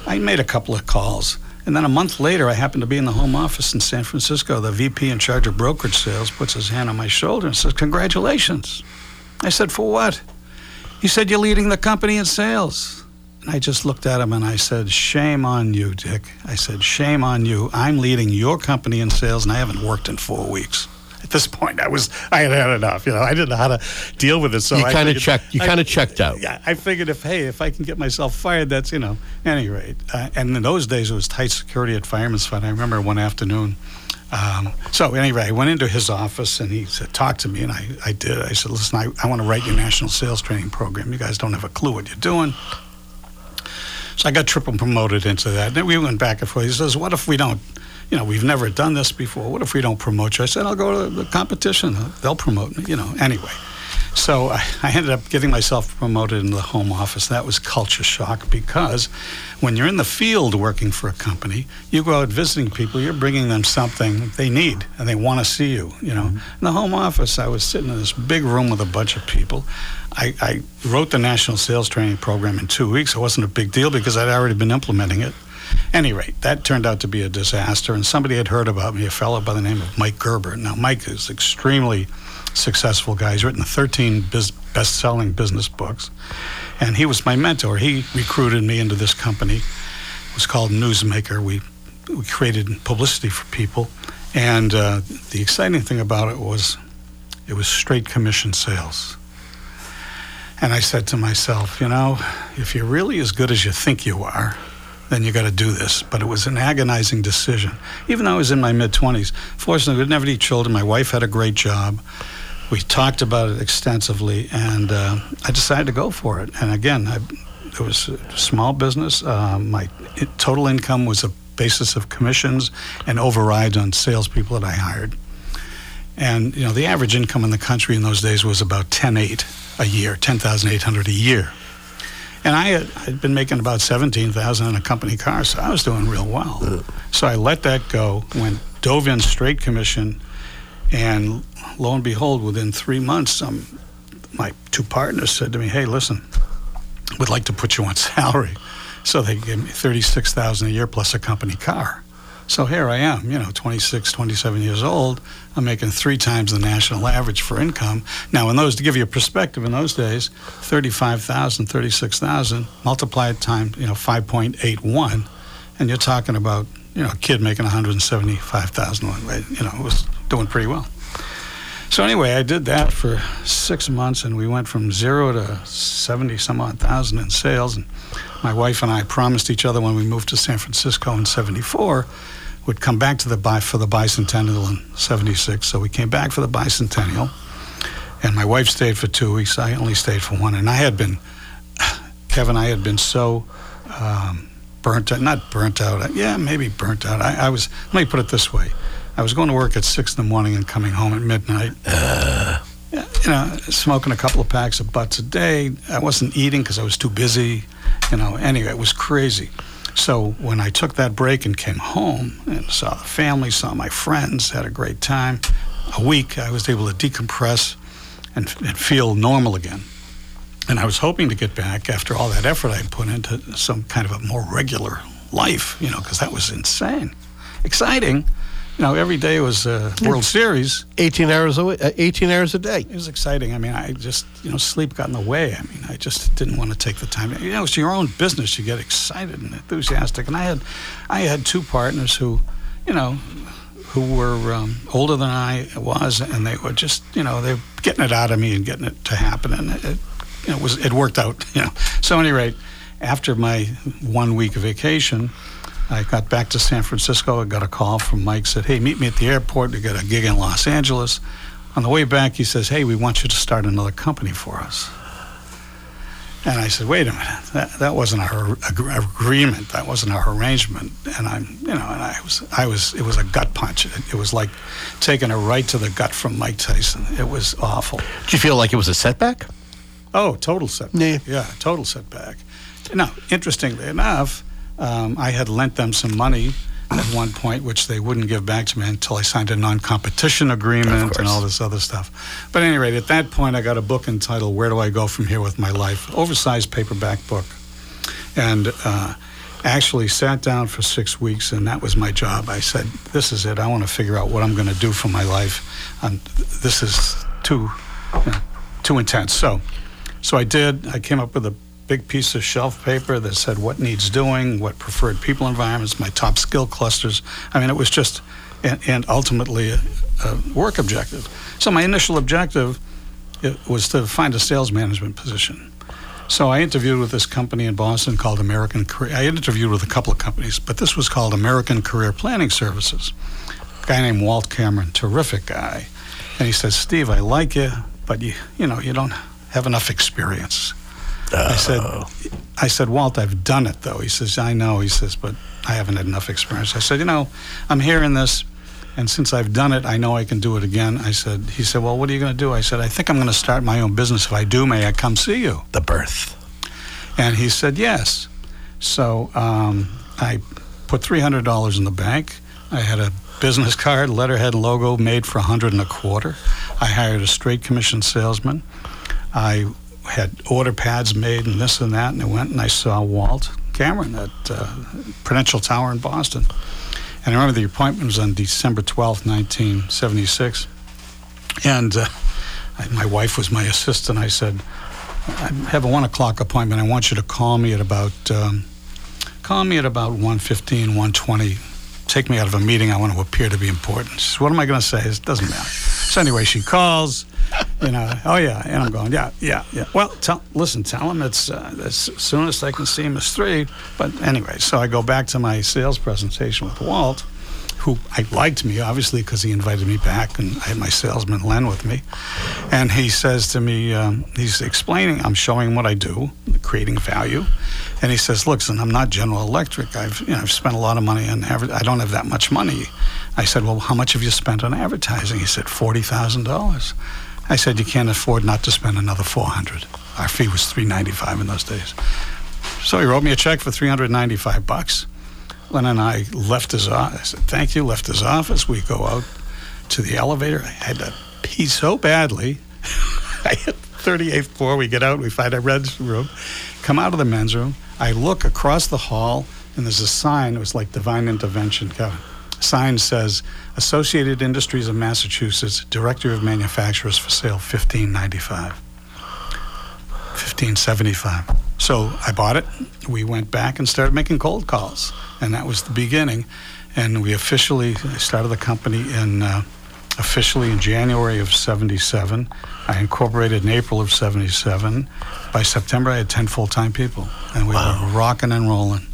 I made a couple of calls, and then a month later, I happened to be in the home office in San Francisco. The VP in charge of brokerage sales puts his hand on my shoulder and says, "Congratulations." I said, "For what?" He said, "You're leading the company in sales." And I just looked at him and I said, Shame on you, Dick. I said, Shame on you. I'm leading your company in sales and I haven't worked in four weeks. At this point. I was I had had enough. You know, I didn't know how to deal with it. So you I kind of checked. You kind of checked out. yeah, I figured if hey, if I can get myself fired, that's you know, any rate. Uh, and in those days, it was tight security at Fireman's Fund. I remember one afternoon. Um, so anyway, I went into his office and he said, "Talk to me," and I, I did. I said, "Listen, I, I want to write your national sales training program. You guys don't have a clue what you're doing." So I got triple promoted into that. Then we went back and forth. He says, "What if we don't?" You know, we've never done this before. What if we don't promote you? I said, I'll go to the competition. They'll promote me, you know. Anyway, so I, I ended up getting myself promoted in the home office. That was culture shock because when you're in the field working for a company, you go out visiting people, you're bringing them something they need and they want to see you, you know. Mm-hmm. In the home office, I was sitting in this big room with a bunch of people. I, I wrote the national sales training program in two weeks. It wasn't a big deal because I'd already been implementing it. Any rate, that turned out to be a disaster, and somebody had heard about me, a fellow by the name of Mike Gerber. Now, Mike is extremely successful guy. He's written 13 biz- best-selling business books, and he was my mentor. He recruited me into this company. It was called Newsmaker. We we created publicity for people, and uh, the exciting thing about it was it was straight commission sales. And I said to myself, you know, if you're really as good as you think you are, then you got to do this. But it was an agonizing decision. Even though I was in my mid 20s, fortunately, we didn't have any children. My wife had a great job. We talked about it extensively, and uh, I decided to go for it. And again, I, it was a small business. Uh, my it, total income was a basis of commissions and overrides on salespeople that I hired. And you know, the average income in the country in those days was about 10.8 a year, 10,800 a year. And I had, I'd been making about 17,000 in a company car, so I was doing real well. So I let that go, went dove in straight commission, and lo and behold, within three months, um, my two partners said to me, "Hey, listen, we'd like to put you on salary." So they gave me 36,000 a year plus a company car. So here I am, you know, 26, 27 years old. I'm making three times the national average for income. Now, in those, to give you a perspective, in those days, 35,000, 36,000, multiply it times, you know, 5.81, and you're talking about, you know, a kid making 175,000, you know, was doing pretty well. So anyway, I did that for six months, and we went from zero to 70 some odd thousand in sales. And my wife and I promised each other when we moved to San Francisco in 74 would come back to the bi- for the bicentennial in 76. So we came back for the bicentennial, and my wife stayed for two weeks. I only stayed for one, and I had been, [sighs] Kevin, I had been so um, burnt out, not burnt out, yeah, maybe burnt out. I, I was, let me put it this way. I was going to work at six in the morning and coming home at midnight. Uh. Yeah, you know, smoking a couple of packs of butts a day. I wasn't eating because I was too busy. You know, anyway, it was crazy. So when I took that break and came home and saw the family, saw my friends, had a great time, a week I was able to decompress and, and feel normal again. And I was hoping to get back after all that effort I put into some kind of a more regular life, you know, because that was insane. Exciting. You know, every day was a World Series. 18 hours a uh, 18 hours a day. It was exciting. I mean, I just, you know, sleep got in the way. I mean, I just didn't want to take the time. You know, it's your own business. You get excited and enthusiastic. And I had, I had two partners who, you know, who were um, older than I was, and they were just, you know, they were getting it out of me and getting it to happen, and it, you know, it was it worked out. [laughs] You know, so at any rate, after my one week vacation. I got back to San Francisco. I got a call from Mike. Said, "Hey, meet me at the airport. We got a gig in Los Angeles." On the way back, he says, "Hey, we want you to start another company for us." And I said, "Wait a minute. That, that wasn't our ag- agreement. That wasn't our arrangement." And I'm, you know, and I was, I was, it was a gut punch. It, it was like taking a right to the gut from Mike Tyson. It was awful. Did you feel like it was a setback? Oh, total setback. Yeah, Yeah, total setback. Now, interestingly enough, um, I had lent them some money at one point, which they wouldn't give back to me until I signed a non-competition agreement and all this other stuff. But at any rate, at that point, I got a book entitled "Where Do I Go From Here with My Life?" Oversized paperback book, and uh, actually sat down for six weeks, and that was my job. I said, "This is it. I want to figure out what I'm going to do for my life. Um, this is too, you know, too intense." So, so I did. I came up with a big piece of shelf paper that said what needs doing, what preferred people environments, my top skill clusters. I mean, it was just, and, and ultimately a, a work objective. So my initial objective was to find a sales management position. So I interviewed with this company in Boston called American Career. I interviewed with a couple of companies, but this was called American Career Planning Services. A guy named Walt Cameron, terrific guy, and he said, "Steve, I like you, but you, you know, you don't have enough experience." I said, I said, Walt, I've done it though. He says, I know. He says, but I haven't had enough experience. I said, you know, I'm hearing this, and since I've done it, I know I can do it again. I said, he said, well, what are you going to do? I said, I think I'm going to start my own business. If I do, may I come see you? The birth. And he said, yes. So um, I put $300 in the bank. I had a business card, letterhead, logo made for a hundred and a quarter. I hired a straight commission salesman. I had order pads made and this and that, and I went and I saw Walt Cameron at uh, Prudential Tower in Boston. And I remember the appointment was on December 12th, 1976. And uh, I, my wife was my assistant. I said, I have a one o'clock appointment. I want you to call me at about um, call me at about 1.15, 1.20. Take me out of a meeting. I want to appear to be important. Says, what am I going to say? It doesn't matter. So anyway, she calls. You know, oh yeah, and I'm going, yeah, yeah, yeah. Well, tell, listen, tell him it's uh, as soonest I can see him is three. But anyway, so I go back to my sales presentation with Walt, who I liked me obviously because he invited me back, and I had my salesman Len with me, and he says to me, um, he's explaining, I'm showing what I do, creating value, and he says, listen, I'm not General Electric. I've you know I've spent a lot of money on I don't have that much money. I said, well, how much have you spent on advertising? He said, forty thousand dollars. I said, you can't afford not to spend another 400. Our fee was 395 in those days. So he wrote me a check for 395 bucks. And I left his office. I said, thank you, left his office. We go out to the elevator. I had to pee so badly. [laughs] I hit 38th floor. We get out. We find a men's room. Come out of the men's room. I look across the hall, and there's a sign. It was like divine intervention, Kevin. Sign says Associated Industries of Massachusetts, Director of Manufacturers for sale, 1595. 1575. So I bought it. We went back and started making cold calls, and that was the beginning. And we officially started the company in uh, officially in January of 77. I incorporated in April of 77. By September, I had 10 full time people, and we wow. were rocking and rolling.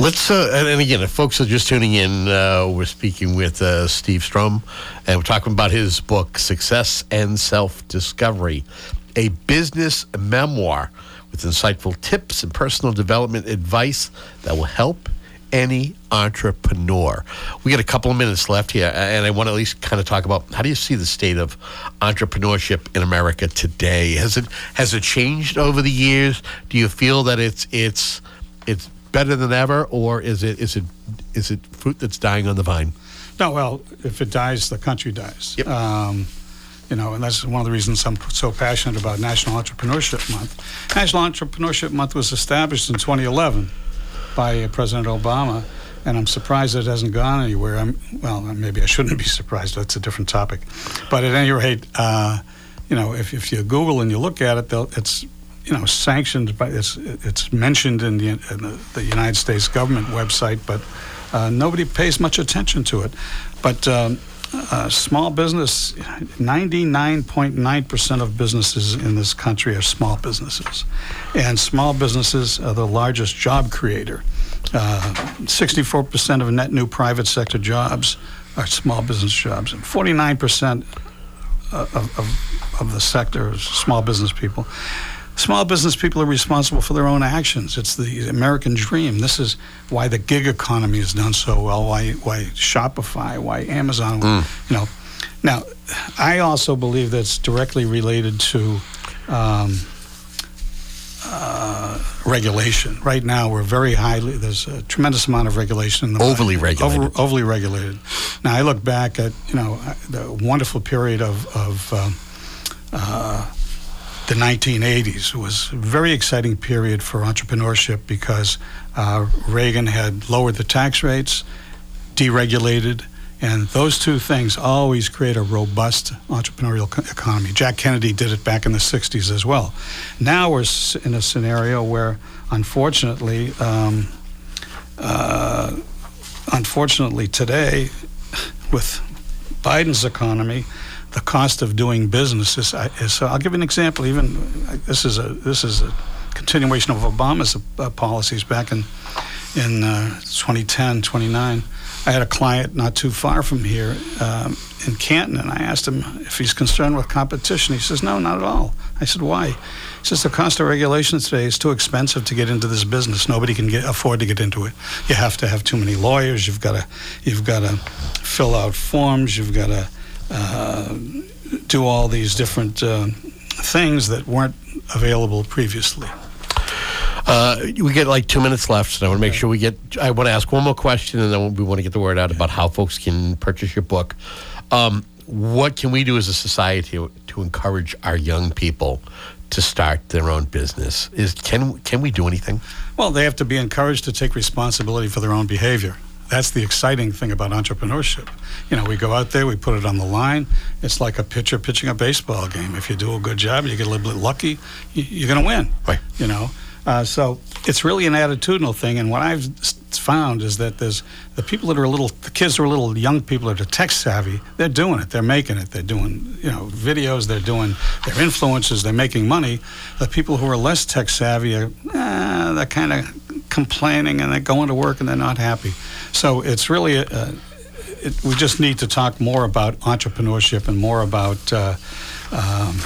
Let's, uh, and again, if folks are just tuning in, uh, we're speaking with uh, Steve Stroum, and we're talking about his book, Success and Self Discovery, a business memoir with insightful tips and personal development advice that will help any entrepreneur. We got a couple of minutes left here, and I want to at least kind of talk about how do you see the state of entrepreneurship in America today? Has it has it changed over the years? Do you feel that it's it's it's better than ever, or is it is it is it fruit that's dying on the vine? No, well, if it dies, the country dies. Yep. Um, you know, and that's one of the reasons I'm so passionate about National Entrepreneurship Month. National Entrepreneurship Month was established in 2011 by President Obama, and I'm surprised it hasn't gone anywhere. I'm, well, maybe I shouldn't be [laughs] surprised. That's a different topic. But at any rate, uh, you know, if, if you Google and you look at it, it's you know sanctioned by it's it's mentioned in the, in the United States government website, but uh, nobody pays much attention to it. But um, uh, small business, 99.9% of businesses in this country are small businesses. And small businesses are the largest job creator. Uh, 64% of net new private sector jobs are small business jobs, and 49% of, of, of the sector is small business people. Small business people are responsible for their own actions. It's the American dream. This is why the gig economy has done so well. Why why Shopify? Why Amazon? Mm. You know. Now, I also believe that's directly related to um, uh, regulation. Right now, we're very highly. There's a tremendous amount of regulation. In the overly regulated. Over, overly regulated. Now, I look back at you know the wonderful period of of um, uh, the 1980s was a very exciting period for entrepreneurship because uh, Reagan had lowered the tax rates, deregulated, And those two things always create a robust entrepreneurial co- economy. Jack Kennedy did it back in the 60s as well. Now we're in a scenario where, unfortunately, um, uh, unfortunately today, with Biden's economy, the cost of doing business is. is so I'll give you an example. Even this is a this is a continuation of Obama's uh, policies back in in uh, 2010, 29. I had a client not too far from here um, in Canton, and I asked him if he's concerned with competition. He says, "No, not at all." I said, "Why?" He says, "The cost of regulation today is too expensive to get into this business. Nobody can get afford to get into it. You have to have too many lawyers. You've got to, you've got to fill out forms. You've got to do all these different uh, things that weren't available previously." Uh, we get like two minutes left, so I want to make sure we get. I want to ask one more question, and then we want to get the word out about how folks can purchase your book. Um, what can we do as a society to, to encourage our young people to start their own business? Is can can we do anything? Well, they have to be encouraged to take responsibility for their own behavior. That's the exciting thing about entrepreneurship. You know, we go out there, we put it on the line. It's like a pitcher pitching a baseball game. If you do a good job, you get a little bit lucky, you, you're going to win. Right. You know, uh, so it's really an attitudinal thing. And what I've found is that there's the people that are a little, the kids who are little young people that are tech savvy, they're doing it. They're making it. They're doing, you know, videos. They're doing, they're influencers. They're making money. The people who are less tech savvy are, eh, they're kind of complaining and they're going to work and they're not happy. So it's really, a, a, it, we just need to talk more about entrepreneurship and more about. Uh, um,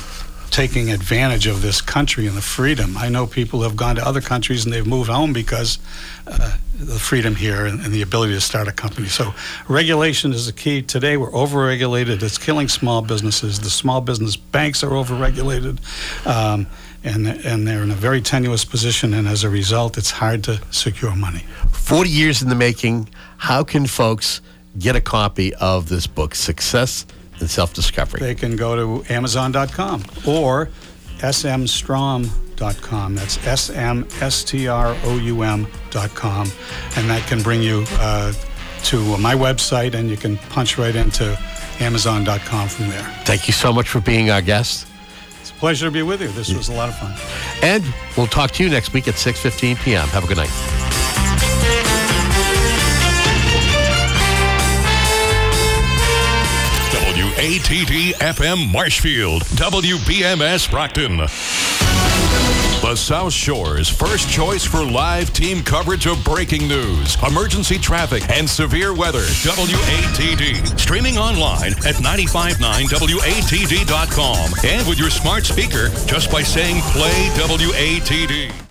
taking advantage of this country and the freedom. I know people have gone to other countries and they've moved home because uh, the freedom here and, and the ability to start a company. So regulation is the key. Today we're overregulated. It's killing small businesses. The small business banks are overregulated. Um, and, and they're in a very tenuous position, and as a result, it's hard to secure money. 40 years in the making. How can folks get a copy of this book, Success and Self Discovery? They can go to Amazon.com or smstroum.com. That's S-M-S-T-R-O-U-M.com. And that can bring you uh, to my website, and you can punch right into Amazon.com from there. Thank you so much for being our guest. It's a pleasure to be with you. This was a lot of fun. And we'll talk to you next week at 6.15 p.m. Have a good night. WATD FM Marshfield, WBMS Brockton. The South Shore's first choice for live team coverage of breaking news, emergency traffic, and severe weather. WATD. Streaming online at 959WATD.com and with your smart speaker just by saying play WATD.